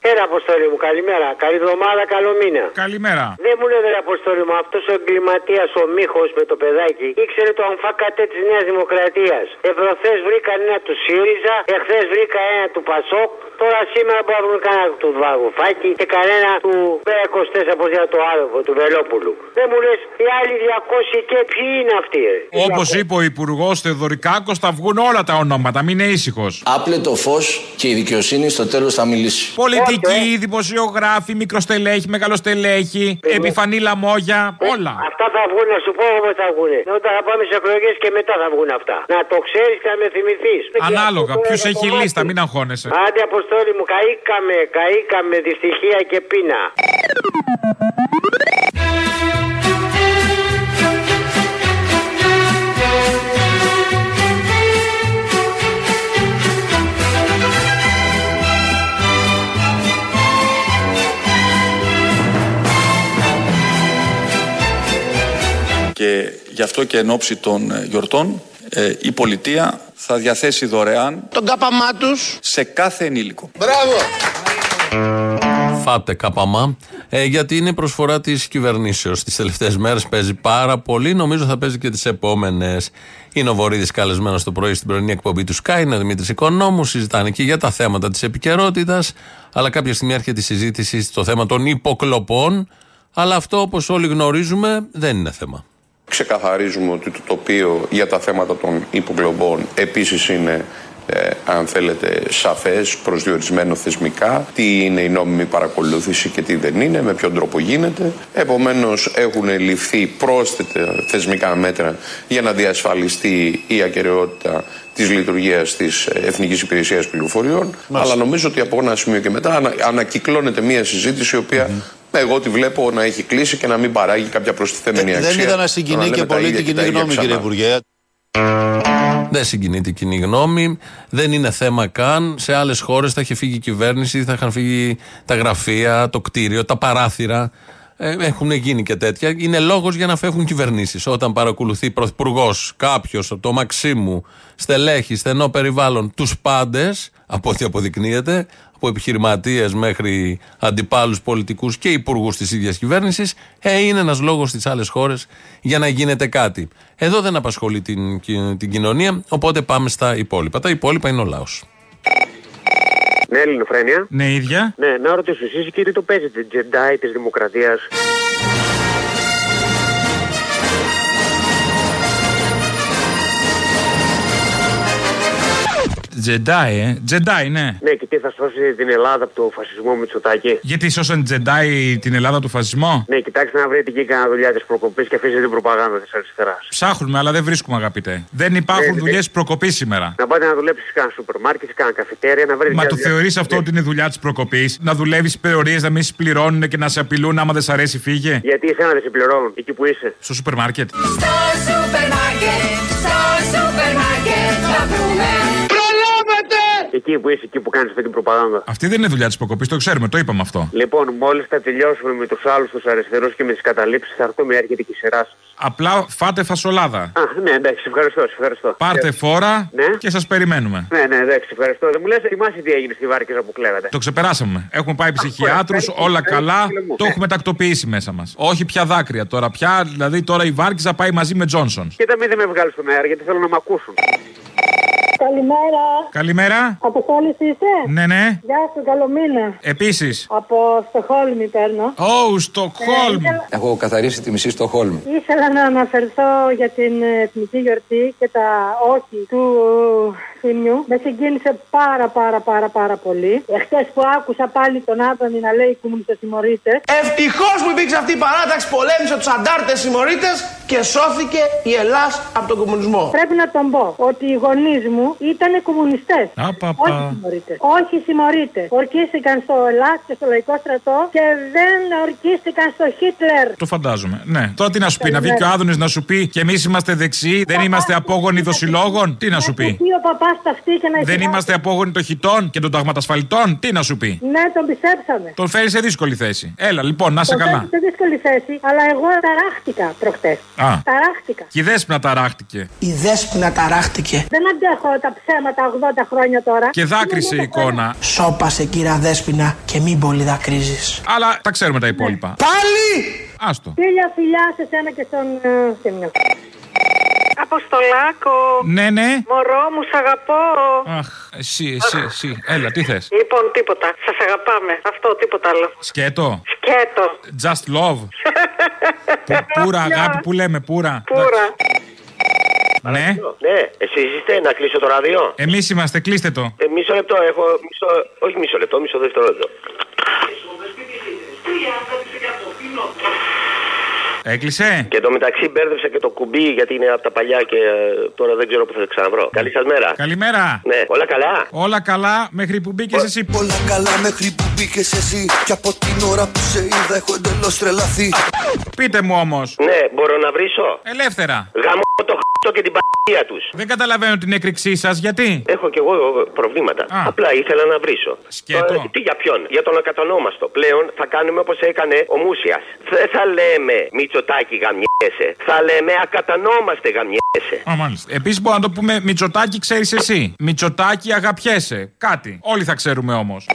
Έλα, Αποστόλη μου, καλημέρα. Καλή εβδομάδα, καλό μήνα. Καλημέρα. Δεν μου λέει, ρε Αποστόλη μου, αυτός ο εγκληματίας, ο Μίχος με το παιδάκι, ήξερε το αμφάκατε της Νέας Δημοκρατίας. Εχθέ βρήκαν ένα του ΣΥΡΙΖΑ, εχθές βρήκα ένα του ΠΑΣΟΚ, τώρα σήμερα μπορεί να βρουν κανένα του Βαγουφάκη και κανένα του ΠΕ24 από το άνθρωπο, του Βελόπουλου. Δεν μου λες, οι άλλοι 200 και ποιοι είναι αυτοί, ρε. Όπως είπε ο Υπουργός Θεοδωρικάκος, θα βγουν όλα τα ονόματα. Μην είναι ήσυχος. Άπλε το φως και η δικαιοσύνη στο τέλος θα μιλήσει. Πολιτικοί, δημοσιογράφοι, μικροστελέχοι, μεγαλοστελέχοι, επιφανή λαμόγια, όλα. Αυτά θα βγουν, να σου πω όμω θα βγουν. Όταν θα πάμε σε εκλογές και μετά θα βγουν αυτά. Να το ξέρεις και να με θυμηθείς. Ανάλογα, ποιος έχει λίστα, μην αγχώνεσαι. Άντε, Αποστόλη μου, καήκαμε, καήκαμε δυστυχία και πείνα. Και γι' αυτό και εν ώψη των ε, γιορτών ε, η πολιτεία θα διαθέσει δωρεάν τον κάπαμά τους σε κάθε ενήλικο. Μπράβο! Φάτε καπαμά. Ε, γιατί είναι προσφορά της κυβερνήσεως. Τις τελευταίες μέρες παίζει πάρα πολύ. Νομίζω θα παίζει και τις επόμενες. Είναι ο Βορύδης καλεσμένος το πρωί στην πρωινή εκπομπή του Sky. Είναι ο Δημήτρης Οικονόμου. Συζητάνε και για τα θέματα της επικαιρότητας. Αλλά κάποια στιγμή έρχεται η συζήτηση στο θέμα των υποκλοπών. Αλλά αυτό, όπως όλοι γνωρίζουμε, δεν είναι θέμα. Ξεκαθαρίζουμε ότι το τοπίο για τα θέματα των υποκλοπών επίσης είναι ε, αν θέλετε σαφές, προσδιορισμένο θεσμικά. Τι είναι η νόμιμη παρακολούθηση και τι δεν είναι, με ποιον τρόπο γίνεται. Επομένως έχουν ληφθεί πρόσθετα θεσμικά μέτρα για να διασφαλιστεί η ακαιρεότητα της λειτουργίας της Εθνικής Υπηρεσίας Πληροφοριών. Αλλά νομίζω ότι από ένα σημείο και μετά ανα, ανακυκλώνεται μια συζήτηση η οποία εγώ τη βλέπω να έχει κλείσει και να μην παράγει κάποια προστιθέμενη αξία. Δεν είδα να Το συγκινεί λέμε και τα πολύ ίδια την και τα κοινή ίδια γνώμη, κύριε ξανά. Υπουργέ. Δεν συγκινεί την κοινή γνώμη. Δεν είναι θέμα καν. Σε άλλες χώρες θα είχε φύγει η κυβέρνηση, θα είχαν φύγει τα γραφεία, το κτίριο, τα παράθυρα. Ε, έχουν γίνει και τέτοια. Είναι λόγος για να φεύγουν κυβερνήσεις. Όταν παρακολουθεί πρωθυπουργός κάποιος από το Μαξίμου, στελέχη, στενό περιβάλλον, τους πάντες, από ό,τι αποδεικνύεται, από επιχειρηματίες μέχρι αντιπάλους πολιτικούς και υπουργούς της ίδιας κυβέρνησης, ε, είναι ένας λόγος στις άλλες χώρες για να γίνεται κάτι. Εδώ δεν απασχολεί την, ki- την κοινωνία, οπότε πάμε στα υπόλοιπα. Τα υπόλοιπα είναι ο λαός. Ναι, Ελληνοφρένια. Ναι, ίδια. Ναι, να ρωτήσω εσείς, κύριε, το παίζετε Jedi της Δημοκρατίας; Τζεντάι, ε. Τζεντάι, ναι. Ναι, και τι θα σώσει την Ελλάδα από το φασισμό Μητσοτάκη; Γιατί σώσαν Τζεντάι την Ελλάδα του φασισμό; Ναι, κοιτάξτε να βρείτε εκεί κανένα δουλειά της προκοπής και αφήσετε την προπαγάνδα της αριστεράς. Ψάχνουμε, αλλά δεν βρίσκουμε, αγαπητέ. Δεν υπάρχουν Ναι, δουλειές προκοπής σήμερα. Να πάτε να δουλέψεις σε κανένα σούπερ μάρκετ, σε κανένα καφετέρια, να βρείτε. Μα μια το δουλειά. θεωρείς αυτό ότι είναι δουλειά της προκοπής; Να δουλεύεις υπερορίε, να μην σε πληρώνουν και να σε απειλούν άμα δεν σ' αρέσει, φύγε; Γιατί εσένα δεν σε πληρώνουν εκεί που είσαι. Στο σούπερ μάρκετ. Στο σούπερ μάρκετ, στο σούπερ μάρκετ θα βρούμε. Εκεί που είσαι, εκεί που κάνεις αυτή την προπαγάνδα. Αυτή δεν είναι δουλειά της προκοπής, το ξέρουμε, το είπαμε αυτό. Λοιπόν, μόλις θα τελειώσουμε με τους άλλους τους αριστερούς και με τις καταλήψεις, θα έρθουμε έρχεται και η σειρά σας. Απλά φάτε φασολάδα. Α, ναι, εντάξει, ευχαριστώ, σε ευχαριστώ. Πάρτε Ε, φόρα Ναι. και σας περιμένουμε. Ναι, ναι, εντάξει, ευχαριστώ. Δεν μου λες, θυμάσαι τι έγινε στη Βάρκηζα που κλέβατε. Το ξεπεράσαμε. Έχουμε πάει ψυχιάτρους, ευχαριστώ, όλα ευχαριστώ, καλά. φίλε μου. Το έχουμε τακτοποιήσει μέσα μας. Όχι πια δάκρυα τώρα. Πια, δηλαδή τώρα η Βάρκιζα πάει μαζί με Τζόνσον. Κοίτα, μην δεν με βγάλεις στον αέρα γιατί θέλω να μ' ακούσουν. Καλημέρα. Καλημέρα. Αποστόλης είσαι; Ναι, ναι. Γεια σου, καλό μήνα. Επίσης. Από Στοχόλμη παίρνω. Ω, Στοκχόλμη. Ε, Έχω καθαρίσει τη μισή στο Χόλμη. Ήθελα να αναφερθώ για την ε, εθνική γιορτή και τα όχι του θύμιου. Με συγκίνησε πάρα πάρα πάρα πάρα πολύ. Εχθές που άκουσα πάλι τον Άδωνη να λέει κομμουνιστοσημωρείτε. Ευτυχώς που υπήρξε αυτή η παράταξη, πολέμησε τους αντάρτες συμμορίτες και σώθηκε η Ελλάδα από τον κομμουνισμό. Πρέπει να τον πω ότι οι γονείς μου ήταν κομμουνιστές. Απαπα. Όχι συμμορίτες. Όχι συμμορίτες. Ορκίστηκαν στο Ελλάδα και στο λαϊκό στρατό και δεν ορκίστηκαν στο Χίτλερ. Το φαντάζομαι. Ναι. Τώρα τι να σου πει, να βγει και ο Άδωνης να σου πει και εμείς είμαστε δεξιοί, δεν είμαστε απόγονοι δοσιλόγων. Τι να σου πει; Τι ο παπάς ταυτί και να Δεν εισηγάσει. είμαστε απόγονοι των χιτών και των ταγματασφαλιτών; Τι να σου πει; Ναι, τον πιστέψαμε. Τον φέρει σε δύσκολη θέση. Έλα λοιπόν, να σε Τον καλά. θέτει σε δύσκολη θέση, αλλά εγώ ταράχτηκα προχτές. Α. Ταράχτηκα. Και η δέσποινα ταράχτηκε. Η δέσποινα ταράχτηκε. Δεν αντέχω τα ψέματα 80 χρόνια τώρα. Και δάκρυσε η εικόνα. Σώπασε κύρα δέσποινα και μην πολύ δακρύζεις. Αλλά τα ξέρουμε τα υπόλοιπα. Πάλι! Άστο. Φίλια φιλιά σε σένα και στον ε, Θήμιο. Αποστολάκο. Ναι, ναι. Μωρό μου, σ' αγαπώ. Αχ, εσύ, εσύ, εσύ. Έλα, τι θες; Λοιπόν, τίποτα. Σας αγαπάμε. Αυτό, τίποτα άλλο. Σκέτο. Σκέτο. Just love. Που- Πούρα αγάπη που λέμε, πούρα. Πούρα. Ναι. Ναι, εσείς είστε να κλείσω το ράδιο; Εμείς είμαστε, κλείστε το. Ε, μισό λεπτό, έχω. Μισό, όχι μισό λεπτό, μισό δευτερόλεπτο. Έκλεισε. Και το μεταξύ μπέρδεψα και το κουμπί γιατί είναι από τα παλιά και ε, τώρα δεν ξέρω που θα το ξαναβρω. Καλή σας μέρα. Καλημέρα. Ναι, όλα καλά; Όλα καλά μέχρι που μπήκες εσύ. Όλα καλά μέχρι που μπήκες εσύ. Και από την ώρα που σε είδα έχω εντελώς τρελαθεί. Πείτε μου όμως. Ναι, μπορώ να βρίσω; Ελεύθερα. Γαμώ το χ***ο και την π***ια τους. Δεν καταλαβαίνω την έκρηξή σας, γιατί; Έχω κι εγώ προβλήματα. Απλά ήθελα να βρίσω. Σκέτο. Ε, τι για ποιον, για τον ακατονόμαστο. Πλέον θα κάνουμε όπως έκανε ο Μούσιας. Δεν θα λέμε Μητσοτάκι γαμιέσαι. Θα λέμε ακατανόμαστε γαμιέσαι. Α, μάλιστα. Επίσης μπορούμε να το πούμε Μητσοτάκι, ξέρεις εσύ. Μητσοτάκι, αγαπιέσαι. Κάτι. Όλοι θα ξέρουμε όμως.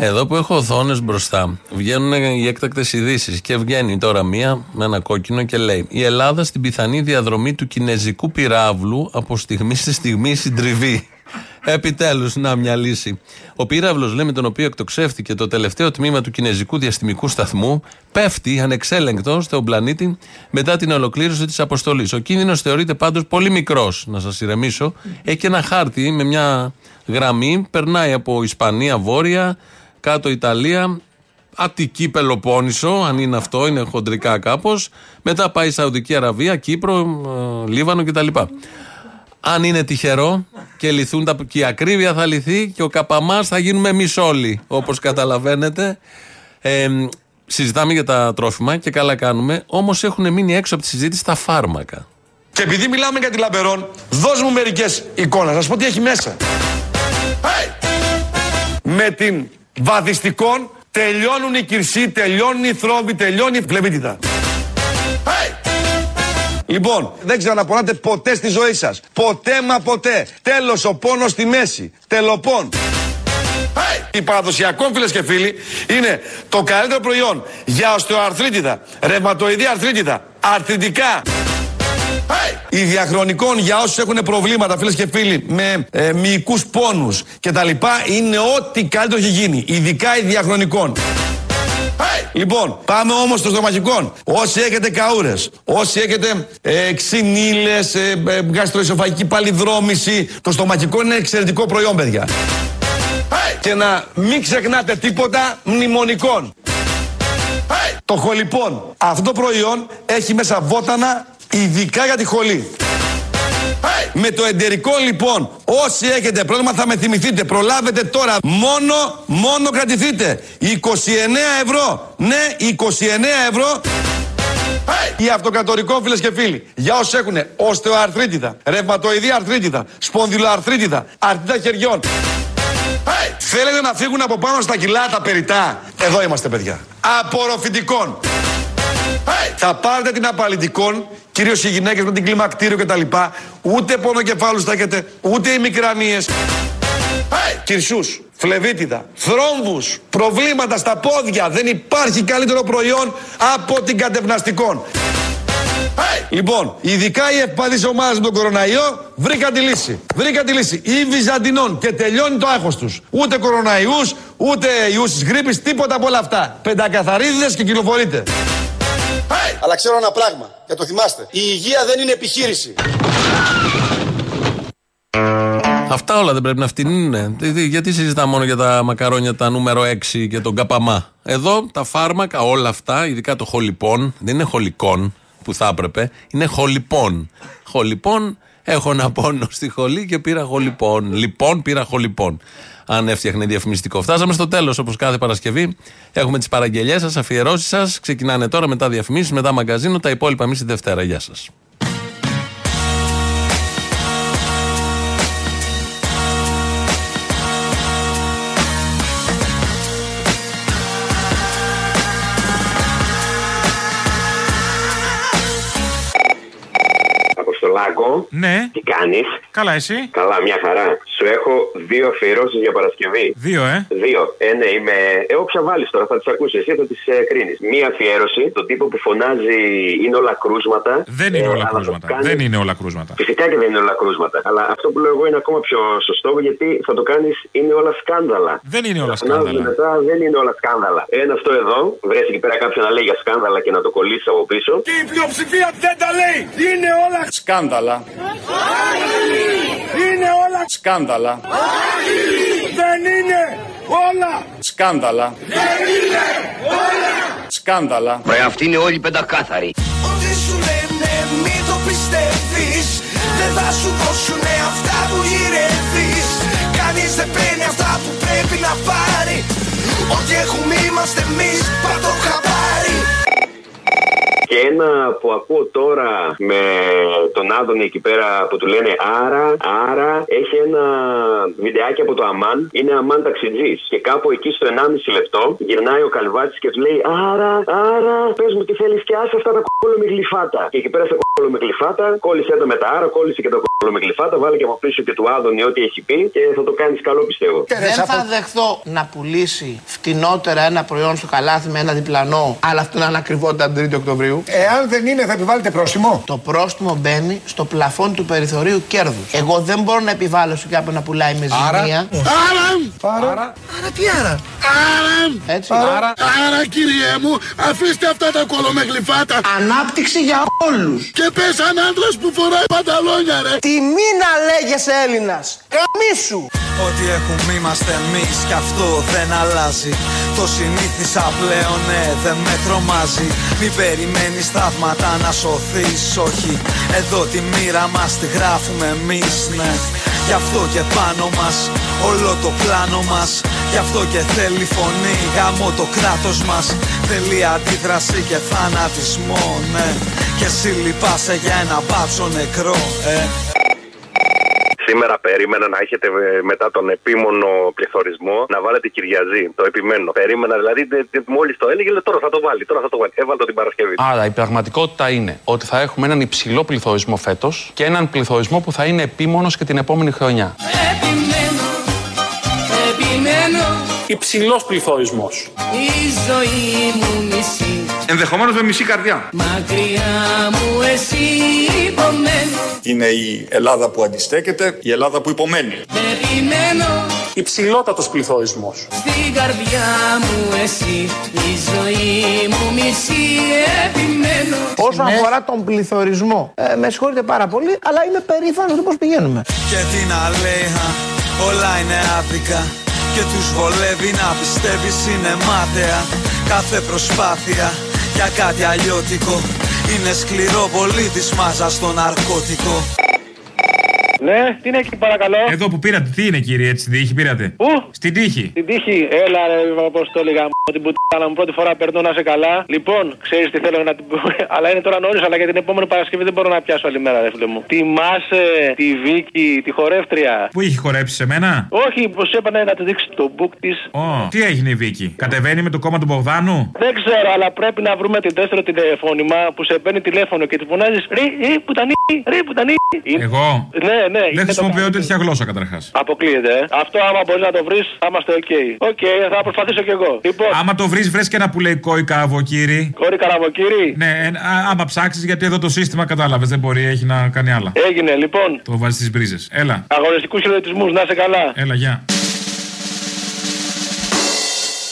Εδώ που έχω οθόνες μπροστά, βγαίνουν οι έκτακτες ειδήσεις και βγαίνει τώρα μία με ένα κόκκινο και λέει: Η Ελλάδα στην πιθανή διαδρομή του κινέζικου πυράβλου από στιγμή σε στιγμή συντριβή. Επιτέλους, να μια λύση. Ο πύραυλος, λέει, με τον οποίο εκτοξεύτηκε το τελευταίο τμήμα του κινέζικου διαστημικού σταθμού, πέφτει ανεξέλεγκτος στον πλανήτη μετά την ολοκλήρωση της αποστολής. Ο κίνδυνος θεωρείται πάντως πολύ μικρός, να σας ηρεμήσω. Έχει και ένα χάρτη με μια γραμμή, περνάει από Ισπανία βόρεια, κάτω Ιταλία, Αττική Πελοπόννησο, αν είναι αυτό, είναι χοντρικά κάπως. Μετά πάει Σαουδική Αραβία, Κύπρο, ε, Λίβανο κτλ. Αν είναι τυχερό και λυθούν τα. και η ακρίβεια θα λυθεί και ο καπαμάς θα γίνουμε εμείς όλοι. Όπως καταλαβαίνετε. Ε, συζητάμε για τα τρόφιμα και καλά κάνουμε. Όμως έχουν μείνει έξω από τη συζήτηση τα φάρμακα. Και επειδή μιλάμε για τη Λαμπερόν, δώσ' μου μερικές εικόνες. Να σας πω τι έχει μέσα. Με την βαδιστικών τελειώνουν οι κυρσοί, τελειώνουν οι θρόβοι, τελειώνει η φλεβίτιδα. Λοιπόν, δεν ξαναπονάτε ποτέ στη ζωή σας. Ποτέ μα ποτέ. Τέλος ο πόνος στη μέση. Τελοπών. Η παραδοσιακό φίλες και φίλοι είναι το καλύτερο προϊόν για οστεοαρθρίτιδα, ρευματοειδή αρθρίτιδα, αρθριτικά. Η διαχρονικών για όσους έχουν προβλήματα φίλες και φίλοι με ε, μυϊκούς πόνους και τα λοιπά είναι ό,τι καλύτερο έχει γίνει. Ειδικά η διαχρονικών. Λοιπόν, πάμε όμως στο στομαχικών. Όσοι έχετε καούρες, όσοι έχετε ε, ξυνήλες, ε, ε, γαστροεσοφαγική παλιδρόμηση, το στομαχικό είναι εξαιρετικό προϊόν, παιδιά. Και να μην ξεχνάτε τίποτα μνημονικών. Το χολυπών. Αυτό το προϊόν έχει μέσα βότανα ειδικά για τη χολή. Με το εντερικό λοιπόν, όσοι έχετε πρόβλημα θα με θυμηθείτε. Προλάβετε τώρα. Μόνο, μόνο κρατηθείτε. 29 ευρώ. Ναι, 29 ευρώ. Η αυτοκατορικό και φίλοι, για όσους έχουν οστεοαρθρίτιδα, ρευματοειδή αρθρίτιδα, σπονδυλοαρθρίτιδα, αρθρίτιδα χεριών. Θέλετε να φύγουν από πάνω στα κιλά τα περιτά; Εδώ είμαστε παιδιά. Απορροφητικών. Θα πάρετε την απαλλητικών, κυρίως οι γυναίκες με την κλιμακτήριο κτλ. Ούτε πονοκεφάλους θα έχετε, ούτε οι μικρανίες. Hey! Κυρσούς, φλεβίτιδα, θρόμβους, προβλήματα στα πόδια. Δεν υπάρχει καλύτερο προϊόν από την κατευναστικών. Λοιπόν, ειδικά οι ευπαθείς ομάδες με τον κοροναϊό βρήκαν τη λύση. Βρήκαν τη λύση. Ή Βυζαντινών και τελειώνει το άγχος τους. Ούτε κοροναϊούς, ούτε ιούς της γρήπης, τίποτα από όλα αυτά. Πεντακαθαρίδε και κυκλοφορείτε. Αλλά ξέρω ένα πράγμα, και το θυμάστε. Η υγεία δεν είναι επιχείρηση. Αυτά όλα δεν πρέπει να φτηνίνουν. Γιατί συζητάμε μόνο για τα μακαρόνια τα νούμερο 6 και τον καπαμά; Εδώ τα φάρμακα, όλα αυτά, ειδικά το χολυπών, δεν είναι χολικών που θα έπρεπε, είναι χολυπών. Χολυπών, έχω ένα πόνο στη χολή και πήρα χολυπών. Λοιπόν, πήρα χολυπών αν έφτιαχνε διαφημιστικό. Φτάσαμε στο τέλος, όπως κάθε Παρασκευή. Έχουμε τις παραγγελίε σας, αφιερώσεις σας. Ξεκινάνε τώρα μετά διαφημίσεις, μετά μαγκαζίνο. Τα υπόλοιπα εμείς τη Δευτέρα. Γεια σας. Λάγκο. Ναι. Τι κάνεις; Καλά, εσύ; Καλά, μια χαρά. Σου έχω δύο αφιερώσεις για Παρασκευή. Δύο, ε; Δύο. Ε, ναι, είμαι. Ε, όποια βάλει τώρα, θα τις ακούσεις. Εσύ θα τις ε, κρίνεις. Μία αφιέρωση, τον τύπο που φωνάζει είναι όλα κρούσματα. Δεν είναι Ε, όλα αλλά το κρούσματα. κάνει- Δεν είναι όλα κρούσματα. Φυσικά και δεν είναι όλα κρούσματα. Αλλά αυτό που λέω εγώ είναι ακόμα πιο σωστό γιατί θα το κάνεις είναι όλα σκάνδαλα. Δεν είναι όλα Θα φωνάζουν σκάνδαλα. Μετά δεν είναι όλα σκάνδαλα. Ένα αυτό εδώ, βρέσει εκεί πέρα κάποιον να λέει για σκάνδαλα και να το κολλήσει από πίσω. Και η πλειοψηφία δεν τα λέει. Είναι όλα σκάνδαλα. Είναι όλα σκάνδαλα. Δεν είναι όλα σκάνδαλα. Δεν είναι όλα σκάνδαλα. Ρε αυτοί είναι όλοι πεντακάθαροι. Ό,τι σου λένε μην το πιστεύεις Δεν θα σου δώσουνε αυτά που γυρεύεις Κανείς δεν παίρνει αυτά που πρέπει να πάρει Ό,τι έχουμε είμαστε εμείς πάντο χαμπάρι Και ένα που ακούω τώρα με τον Άδωνη εκεί πέρα που του λένε Άρα, Άρα, έχει ένα βιντεάκι από το Αμάν. Είναι Αμάν ταξιτζής. Και κάπου εκεί στο 1,5 λεπτό γυρνάει ο Καλβάτης και του λέει Άρα, Άρα, πες μου τι θέλεις και άσε αυτά τα κόλλο με γλυφάτα. Και εκεί πέρα στα κόλλο με γλυφάτα, κόλλησε το με τα Άρα, κόλλησε και το κόλλο με γλυφάτα, βάλε και από πίσω και του Άδωνη ό,τι έχει πει και θα το κάνεις καλό πιστεύω. Δεν θα δεχθώ να πουλήσει φτηνότερα ένα προϊόν στο καλάθι με ένα διπλανό, αλλά αυτό να είναι ακριβότητα την 3η Οκτωβρίου. Εάν δεν είναι, θα επιβάλλετε πρόστιμο; Το πρόστιμο μπαίνει στο πλαφόν του περιθωρίου κέρδους. Εγώ δεν μπορώ να επιβάλλω σε κάποιον να πουλάει με Άρα; ζημία. Άρα. Άρα; Τι άρα; Έτσι. Άρα. άρα; κύριε μου, αφήστε αυτά τα κολομεγλυφάτα. Ανάπτυξη για όλους. Και πες αν άντρας που φοράει πανταλόνια ρε. Τιμή να λέγεσαι Έλληνας. Καμίσου. Ό,τι έχουμε είμαστε εμείς και αυτό δεν αλλάζει. Το συνήθισα πλέον, ναι, δεν με τρομάζει. Μην περιμένεις θαύματα να σωθείς, όχι. Εδώ τη μοίρα μας τη γράφουμε εμείς, ναι. Γι' αυτό και πάνω μας, όλο το πλάνο μας. Γι' αυτό και θέλει φωνή, γάμο το κράτος μας. Θέλει αντίδραση και θανατισμό, ναι. Και εσύ λυπάσαι για ένα μπάτσο νεκρό, ε. Σήμερα περίμενα να έχετε ε, μετά τον επίμονο πληθωρισμό να βάλετε Κυριαζή. Το επιμένω. Περίμενα δηλαδή, μόλις το έλεγε, λέω, τώρα θα το βάλει. Τώρα θα το βάλει. Έβαλε το την Παρασκευή. Άρα η πραγματικότητα είναι ότι θα έχουμε έναν υψηλό πληθωρισμό φέτος και έναν πληθωρισμό που θα είναι επίμονος και την επόμενη χρονιά. Επιμένω, επιμένω Υψηλός πληθωρισμός. Η ζωή μου μισή Ενδεχομένως με μισή καρδιά. Μακριά μου εσύ υπομένω Είναι η Ελλάδα που αντιστέκεται, η Ελλάδα που υπομένει. Περιμένω Υψηλότατος πληθωρισμός. στην καρδιά μου εσύ Η ζωή μου μισή επιμένω Όσον αφορά τον πληθωρισμό, ε, με συγχωρείτε πάρα πολύ, αλλά είμαι περήφανος του πώς πηγαίνουμε. Και τι να λέει, χα, όλα είναι άδικα Και τους βολεύει να πιστεύεις είναι μάταια Κάθε προσπάθεια για κάτι αλλιώτικο. Είναι σκληρό πολύ της μάζας στο ναρκώτικο Ναι, τι είναι εκεί παρακαλώ. Εδώ που πήρατε, τι είναι κύριε, έτσι, την τύχη πήρατε; Πού; Στην τύχη. Την τύχη, έλα ρε, πώ το έλεγα. Την πουτάνα μου πρώτη φορά περνώ να σε καλά. Λοιπόν, ξέρεις τι θέλω να την πω. αλλά είναι τώρα νωρίς, αλλά για την επόμενη Παρασκευή δεν μπορώ να πιάσω άλλη μέρα, ρε φίλε μου. Τιμάσαι τη Βίκη, τη χορεύτρια. Πού είχε χορέψει σε μένα; Όχι, πω έπανε να τη δείξει το book της. Ω, τι έγινε η Βίκη; Κατεβαίνει με το κόμμα του Μπογδάνου; Δεν ξέρω, αλλά πρέπει να βρούμε την δεύτερο τηλεφώνημα που σε παίρνει τηλέφωνο και τη φωνάζεις Ρε, ρε, πουτανί, ρε, πουτανί. Είναι- Εγώ. Ναι, ναι. είναι Δεν το χρησιμοποιώ τέτοια γλώσσα καταρχάς. Αποκλείεται. ε. Αυτό άμα μπορεί να το βρεις, θα είμαστε οκ. Οκ, θα προσπαθήσω κι εγώ. Λοιπόν, Άμα το βρεις, βρες και ένα που λέει κόη καβοκύρι. κόρη καραβοκύρη. Ναι, ε, α- άμα ψάξεις, γιατί εδώ το σύστημα κατάλαβες. Δεν μπορεί, έχει να κάνει άλλα. Έγινε, λοιπόν. Το βάζεις στις μπρίζες. Έλα, Αγωνιστικούς χαιρετισμούς, να είσαι καλά. έλα, γεια.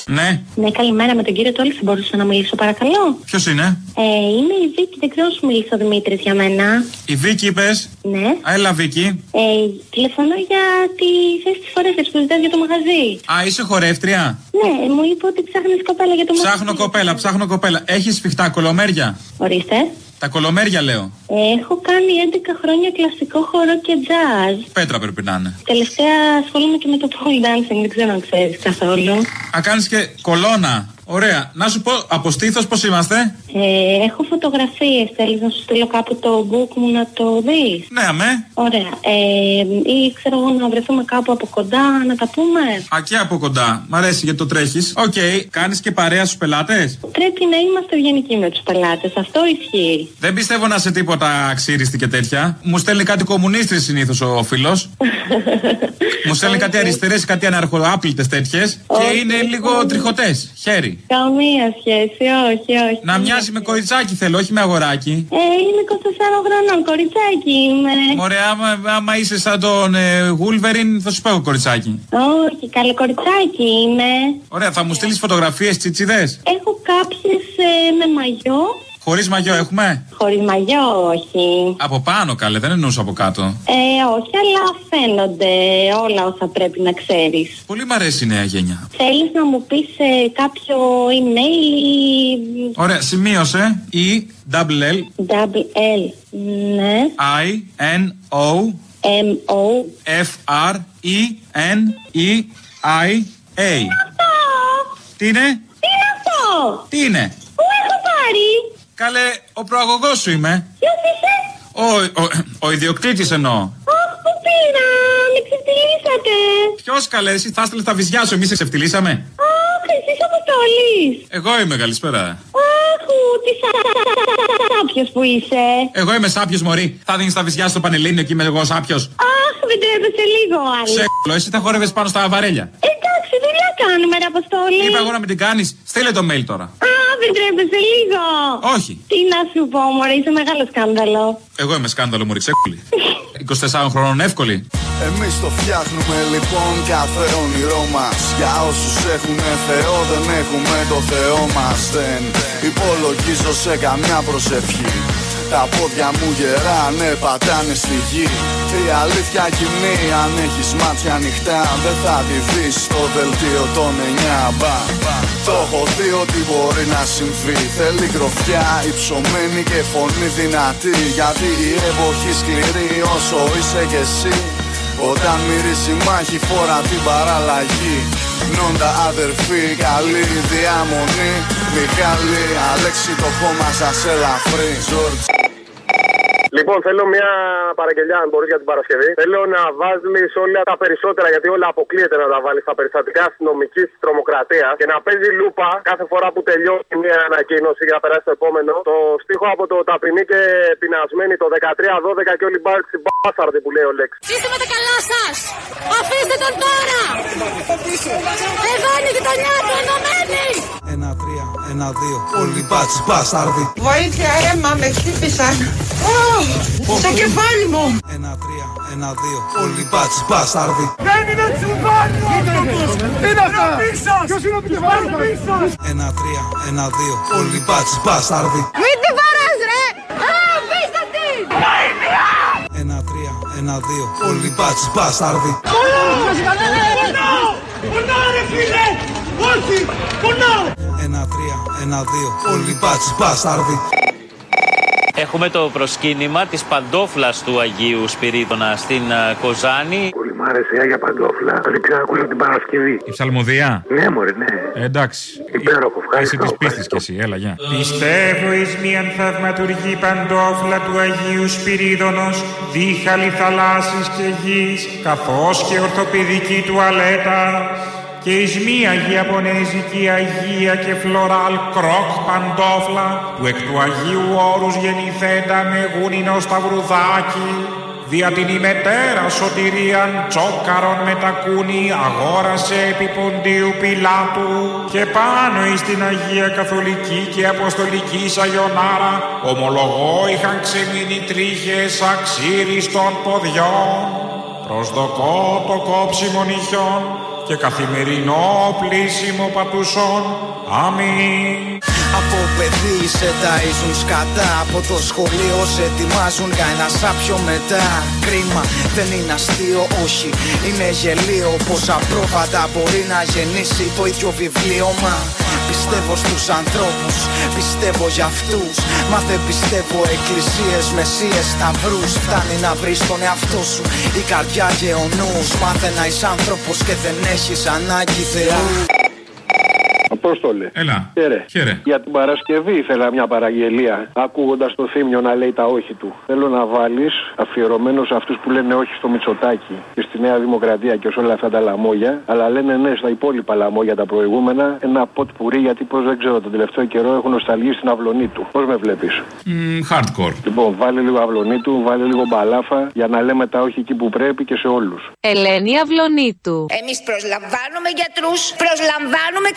Ναι, Ναι, καλημέρα με τον κύριο Τόλης. Θα μπορούσα να μιλήσω, παρακαλώ. ποιος είναι; Ε, είμαι η Βίκη, δεν ξέρω αν σου μίλησε ο Δημήτρης για μένα. Η Βίκη είπες; Ναι. Έλα, Βίκη. Ε, τηλεφωνώ για τη θέση της φορέστερη που ζητάς για το μαγαζί. Α, είσαι χορεύτρια; Ναι, μου είπε ότι ψάχνεις κοπέλα για το μαγαζί. Ψάχνω κοπέλα, ψάχνω κοπέλα. Έχεις σφιχτά κολομέρια; Ορίστε. Τα κολομέρια λέω. Έχω κάνει 11 χρόνια κλασικό χορό και jazz. Πέτρα πρέπει να είναι. Τελευταία ασχολούμαι και με το pole dancing, δεν ξέρω αν ξέρεις καθόλου. Α, κάνεις και κολόνα. Ωραία. Να σου πω, από στήθος πώς είμαστε; Ε, έχω φωτογραφίες, θέλεις να σου στείλω κάπου το book μου να το δεις; Ναι, αμέ. Ωραία. Ε, ή ξέρω εγώ να βρεθούμε κάπου από κοντά να τα πούμε; Α, και από κοντά. Μ' αρέσει γιατί το τρέχεις. Οκ. Κάνεις και παρέα στους πελάτες; Πρέπει να είμαστε ευγενικοί με τους πελάτες. Αυτό ισχύει. Δεν πιστεύω να είσαι τίποτα αξύριστη και τέτοια. Μου στέλνει κάτι κομμουνίστριες συνήθως ο φίλος. Μου στέλνει κάτι αριστερές, κάτι αναρχοάπλητε τέτοιες. Και είναι λίγο τριχωτές. Χέρι. Καμία σχέση, όχι, όχι. Να μοιάζει με κοριτσάκι θέλω, όχι με αγοράκι. Ε, είμαι 24 χρονών, κοριτσάκι είμαι. Ωραία, άμα, άμα είσαι σαν τον ε, Γούλβεριν, θα σου πω εγώ κοριτσάκι. Όχι, καλό κοριτσάκι είμαι. Ωραία, θα μου στείλεις φωτογραφίες τσιτσιδέ. Έχω κάποιες ε, με μαγιό. Χωρίς μαγιό έχουμε; Χωρίς μαγιό, όχι. Από πάνω καλέ, δεν εννοούσα από κάτω. Ε, όχι, αλλά φαίνονται όλα όσα πρέπει να ξέρεις. Πολύ μ' αρέσει η νέα γενιά. Θέλεις να μου πεις ε, κάποιο email ή Ωραία, σημείωσε. E, double L, double L, ναι, I, N, O, M, O. F, R, E, N, E, I, A. Τι είναι; Τι είναι αυτό; Τι είναι; Πού έχω πάρει; Καλέ, ο προαγωγός σου είμαι. Ποιος είσαι; Ο, ο, ο ιδιοκτήτης εννοώ. Αχ, πού πήρα, με ξεφτυλίσατε. Ποιος καλέ, εσύ θα έστειλε τα βυζιά σου, εμείς σε ξεφτυλίσαμε. Αχ, εσείς αποστολής. Εγώ είμαι, καλησπέρα. Αχ, τι σάπιος που είσαι. Εγώ είμαι σάπιος μωρή. Θα δίνεις τα βυζιά στο πανελλήνιο και είμαι εγώ σάπιος. Αχ, δεν τρέπεσαι λίγο άλλο. Σε εσύ θα χόρευες πάνω στα βαρέλια. Εντάξει, δουλειά κάνουμε, ρε Αποστόλη. Είπα εγώ να μην την κάνεις. Στείλε το mail τώρα. Α, δεν τρέπεσαι λίγο. Όχι. Τι να σου πω, μωρέ, είσαι μεγάλο σκάνδαλο. Εγώ είμαι σκάνδαλο μωρή, ξέκουλη. 24 χρόνων εύκολη. Εμείς το φτιάχνουμε λοιπόν κάθε όνειρό μας Για όσους έχουν Θεό δεν έχουμε το Θεό μας Δεν υπολογίζω σε καμιά προσευχή Τα πόδια μου γεράνε, πατάνε στη γη. Η αλήθεια κοινή αν έχεις μάτια ανοιχτά Δεν θα τη δεις στο δελτίο των 9 μπα Το έχω δει ότι μπορεί να συμβεί. Θέλει γροφιά, υψωμένη και φωνή δυνατή. Γιατί η εποχή σκληρή όσο είσαι κι εσύ όταν μυρίζει μάχη φορά την παραλλαγή. Νόντα αδερφή, καλή διαμονή. Μιχάλη, Αλέξη το χώμα σας ελαφρύ. George. Λοιπόν, θέλω μια παραγγελιά, αν μπορείς για την Παρασκευή. Θέλω να βάλει όλα τα περισσότερα, γιατί όλα αποκλείεται να τα βάλεις στα περιστατικά αστυνομικής τρομοκρατίας και να παίζει λούπα κάθε φορά που τελειώσει μια ανακοίνωση για να περάσει το επόμενο. Το στίχο από το ταπεινή και πεινασμένη το 13-12 και όλοι μπάρξει μπάσαρδι που λέει ο Λέξ. Είστε με τα καλά σας! Αφήστε τον τώρα! Εδώ είναι η γειτονιά του ενωμένη! Ένα, τρία, ένα-δύο. Όλοι μπάτσι μπάσταρδοι. Βοήθεια, αίμα, με χτύπησαν. Ω, Στο κεφάλι μου. Ένα-τρία, ένα-δύο. Όλοι μπάτσι μπάσταρδοι. Δεν είναι τσουβάλι ο άνθρωπος! Είναι αυτά! Ποιος είναι ο τσουβάλι Ένα-τρία, ένα-δύο. Όλοι μπάτσι μπάσταρδοι. Μην τη βαράς ρε! Α, πείστε τη! Βοήθεια! Ένα-τρία, ένα-δύο. Όλοι μπάτσι μπάσταρδοι. Πονάω! Πονάω ρε φίλε! Όχι! Πονάω! Ένα-τρία, ένα-δύο. Όλοι μπάτσι μπάσταρδοι. Έχουμε το προσκύνημα της παντόφλας του Αγίου Σπυρίδωνα στην α, Κοζάνη. Πολύ μ' άρεσε η Άγια Παντόφλα. Δεν ξέρω, ακούσα την Παρασκευή. Η ψαλμοδία; Ναι, μωρέ, ναι. Ε, εντάξει. Υπέροχο, Είσαι ευχαριστώ. της πίστης κι εσύ, έλα, γεια. Πιστεύω εις μίαν θαυματουργή παντόφλα του Αγίου Σπυρίδωνος, δίχαλη θαλάσσης και γης, καθώς και ορθοπηδική τουαλέτα, και εις μία Ιαπωνέζικη Αγία και φλωράλ κρόκ παντόφλα, που εκ του Αγίου Όρους γεννηθέντα με γούνινο σταυρουδάκι, Δια την ημετέρας σωτηρίαν τσόκαρον με τα κούνη αγόρασε επί Ποντίου Πιλάτου. Και πάνω εις την Αγία Καθολική και Αποστολική Σαγιονάρα ομολογώ είχαν ξεμείνει τρίχες αξίριστων ποδιών. Προσδοκώ το κόψιμο νυχιών και καθημερινό πλήσιμο πατουσών. Αμήν. Από παιδί σε ταΐζουν σκατά Από το σχολείο σε ετοιμάζουν για ένα σάπιο μετά Κρίμα δεν είναι αστείο όχι Είναι γελίο πως απρόβατα μπορεί να γεννήσει το ίδιο βιβλίωμα Πιστεύω στους ανθρώπους, πιστεύω για αυτούς. Μα δεν πιστεύω εκκλησίες, μεσίες, σταυρούς. Φτάνει να βρεις τον εαυτό σου, η καρδιά και ο νους. Μάθε να είσαι άνθρωπος και δεν έχεις ανάγκη Θεού Απόστολε. Έλα. Χαίρε. Χαίρε. Για την Παρασκευή ήθελα μια παραγγελία. Ακούγοντας το θύμιο να λέει τα όχι του. Θέλω να βάλεις αφιερωμένο σε αυτούς που λένε όχι στο Μητσοτάκι και στη Νέα Δημοκρατία και σε όλα αυτά τα λαμόγια. Αλλά λένε ναι στα υπόλοιπα λαμόγια τα προηγούμενα. Ένα ποτ πουρί γιατί πώς δεν ξέρω τον τελευταίο καιρό έχουν νοσταλγεί στην αυλωνή του. Πώς με βλέπεις; Μμ, hardcore. Λοιπόν, βάλε λίγο αυλωνή του, βάλε λίγο μπαλάφα για να λέμε τα όχι εκεί που πρέπει και σε όλους. Ελένη Αυλονίτου. Εμείς προσλαμβάνουμε γιατρούς, προσλαμβάνουμε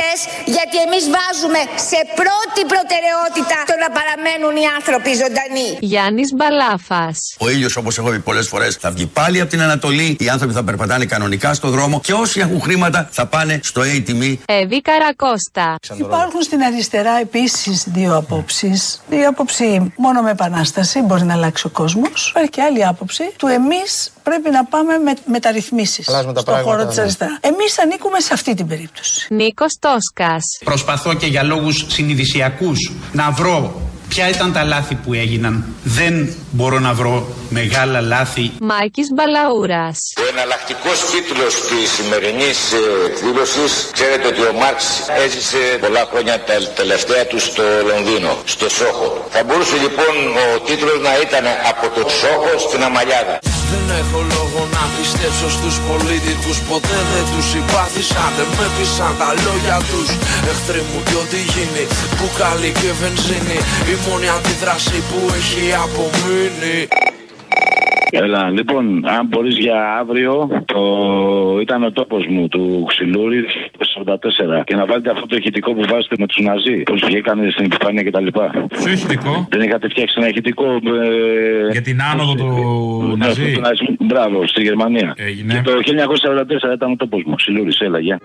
καθηγητές, γιατί εμείς βάζουμε σε πρώτη προτεραιότητα το να παραμένουν οι άνθρωποι ζωντανοί. Γιάννης Μπαλάφας. Ο ήλιος, όπως έχω πει πολλές φορές, θα βγει πάλι από την Ανατολή. Οι άνθρωποι θα περπατάνε κανονικά στο δρόμο και όσοι έχουν χρήματα θα πάνε στο ATM. Εύη Καρακώστα. Υπάρχουν στην αριστερά επίσης δύο απόψεις. Η άποψη μόνο με επανάσταση μπορεί να αλλάξει ο κόσμος. Υπάρχει και άλλη άποψη του εμείς πρέπει να πάμε με μεταρρυθμίσεις Αλλάζουμε τα στον πράγματα, χώρο της ναι. αριστερά. Εμείς ανήκουμε σε αυτή την περίπτωση. Νίκος Τόσκας. Προσπαθώ και για λόγους συνειδησιακούς να βρω ποια ήταν τα λάθη που έγιναν. Δεν μπορώ να βρω μεγάλα λάθη. Μάκης Μπαλαούρας. Ο εναλλακτικός τίτλος της σημερινής εκδήλωσης, ξέρετε ότι ο Μάρξ έζησε πολλά χρόνια τα τελευταία του στο Λονδίνο, στο Σόχο. Θα μπορούσε λοιπόν ο τίτλος να ήταν Από το Σόχο στην Αμαλιάδα. Δεν έχω λόγο να πιστέψω στους πολίτικους. Ποτέ δεν τους συμπάθησα, δεν με πείσαν τα λόγια τους. Εχθροί μου κι ό,τι γίνει, μπουκάλι και βενζίνη. Η μόνη αντίδραση που έχει απομείνει Έλα, λοιπόν, αν μπορείς για αύριο, το... ήταν ο τόπος μου του Ξυλούρη, το 44. Και να βάλετε αυτό το ηχητικό που βάζετε με τους Ναζί. Πώς βγήκανε στην επιφάνεια κτλ. Ποιο ηχητικό; Δεν είχατε φτιάξει ένα ηχητικό. Ε... Για την άνοδο του ναι, Ναζί; του ναζισμού. Μπράβο, στη Γερμανία. Έγινε. Και το 1944 ήταν ο τόπος μου. Ξυλούρη, έλα, γεια.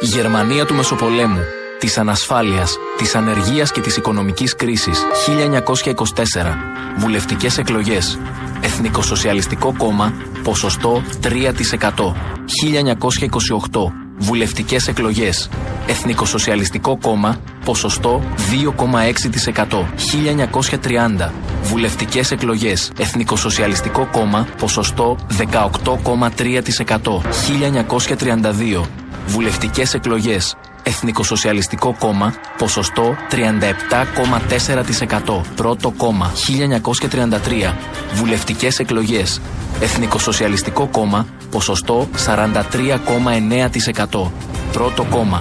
Η Γερμανία του Μεσοπολέμου, της ανασφάλειας, της ανεργίας και της οικονομικής κρίσης 1924. Βουλευτικές εκλογές. Εθνικοσοσιαλιστικό κόμμα, ποσοστό 3%. 1928. Βουλευτικές εκλογές. Εθνικοσοσιαλιστικό κόμμα, ποσοστό 2,6%. 1930. Βουλευτικές εκλογές. Εθνικοσοσιαλιστικό κόμμα, ποσοστό 18,3%. 1932. Βουλευτικές εκλογές. Εθνικοσοσιαλιστικό κόμμα, ποσοστό 37,4%. Πρώτο κόμμα, 1933. Βουλευτικές εκλογές. Εθνικοσοσιαλιστικό κόμμα, ποσοστό 43,9%. Πρώτο κόμμα.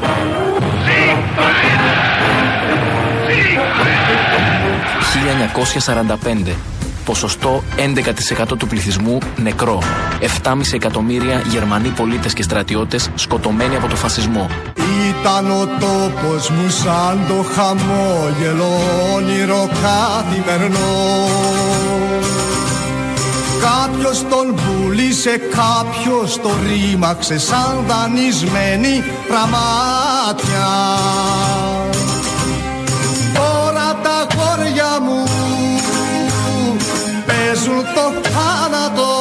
1945. Ποσοστό 11% του πληθυσμού νεκρό. 7,5 εκατομμύρια Γερμανοί πολίτες και στρατιώτες σκοτωμένοι από το φασισμό. Ήταν ο τόπος μου σαν το χαμόγελο όνειρο καθημερινό. Κάποιος τον πουλήσε, κάποιος το ρήμαξε σαν δανεισμένη πραμάτια. Τώρα τα γόρια μου παίζουν το θάνατο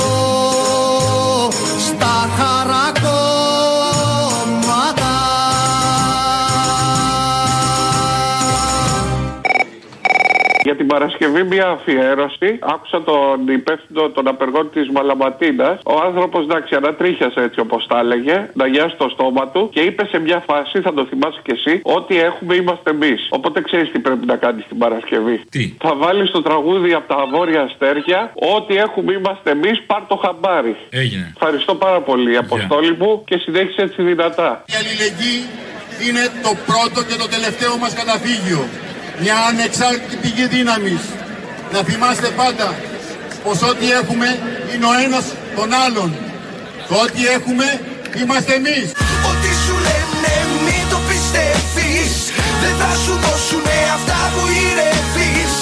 Για την Παρασκευή μια αφιέρωση. Άκουσα τον υπεύθυνο των απεργών της Μαλαματίνας. Ο άνθρωπος, εντάξει, ανατρίχιασε έτσι όπως τα έλεγε, να γιάσει το στόμα του και είπε σε μια φάση, θα το θυμάσαι κι εσύ, Ό,τι έχουμε είμαστε εμείς. Οπότε ξέρεις τι πρέπει να κάνεις την Παρασκευή. Τι; Θα βάλεις το τραγούδι από τα βόρεια αστέρια. Ό,τι έχουμε είμαστε εμείς, πάρ το χαμπάρι. Έγινε. Ευχαριστώ πάρα πολύ, Αποστόλη μου, και συνέχισε έτσι δυνατά. Η αλληλεγγύη είναι το πρώτο και το τελευταίο μας καταφύγιο. Μια ανεξάρτητη πηγή δύναμης. Να θυμάστε πάντα πως ό,τι έχουμε είναι ο ένας τον άλλον. Το ό,τι έχουμε είμαστε εμείς. Ό,τι σου λένε μην το πιστεύεις Δεν θα σου δώσουνε αυτά που ηρεύεις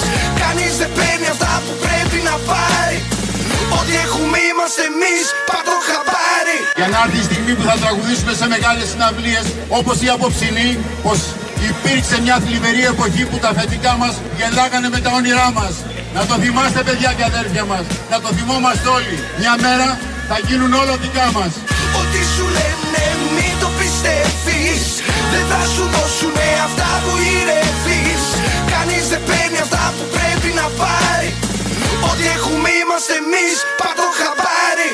Κανείς δεν παίρνει αυτά που πρέπει να πάρει Ό,τι έχουμε είμαστε εμείς Πάρ' το χαμπάρι Για να έρθει η στιγμή που θα τραγουδήσουμε σε μεγάλες συναυλίες όπως η απόψινή πως υπήρξε μια θλιβερή εποχή που τα αφεντικά μας γελάγανε με τα όνειρά μας. Να το θυμάστε παιδιά και αδέρφια μας. Να το θυμόμαστε όλοι. Μια μέρα θα γίνουν όλα δικά μας. Ό,τι σου λένε μην το πιστεύεις Δεν θα σου δώσουνε αυτά που ηρεύεις Κανείς δεν παίρνει αυτά που πρέπει να πάρει Ό,τι έχουμε είμαστε εμείς Πάρ' το χαμπάρι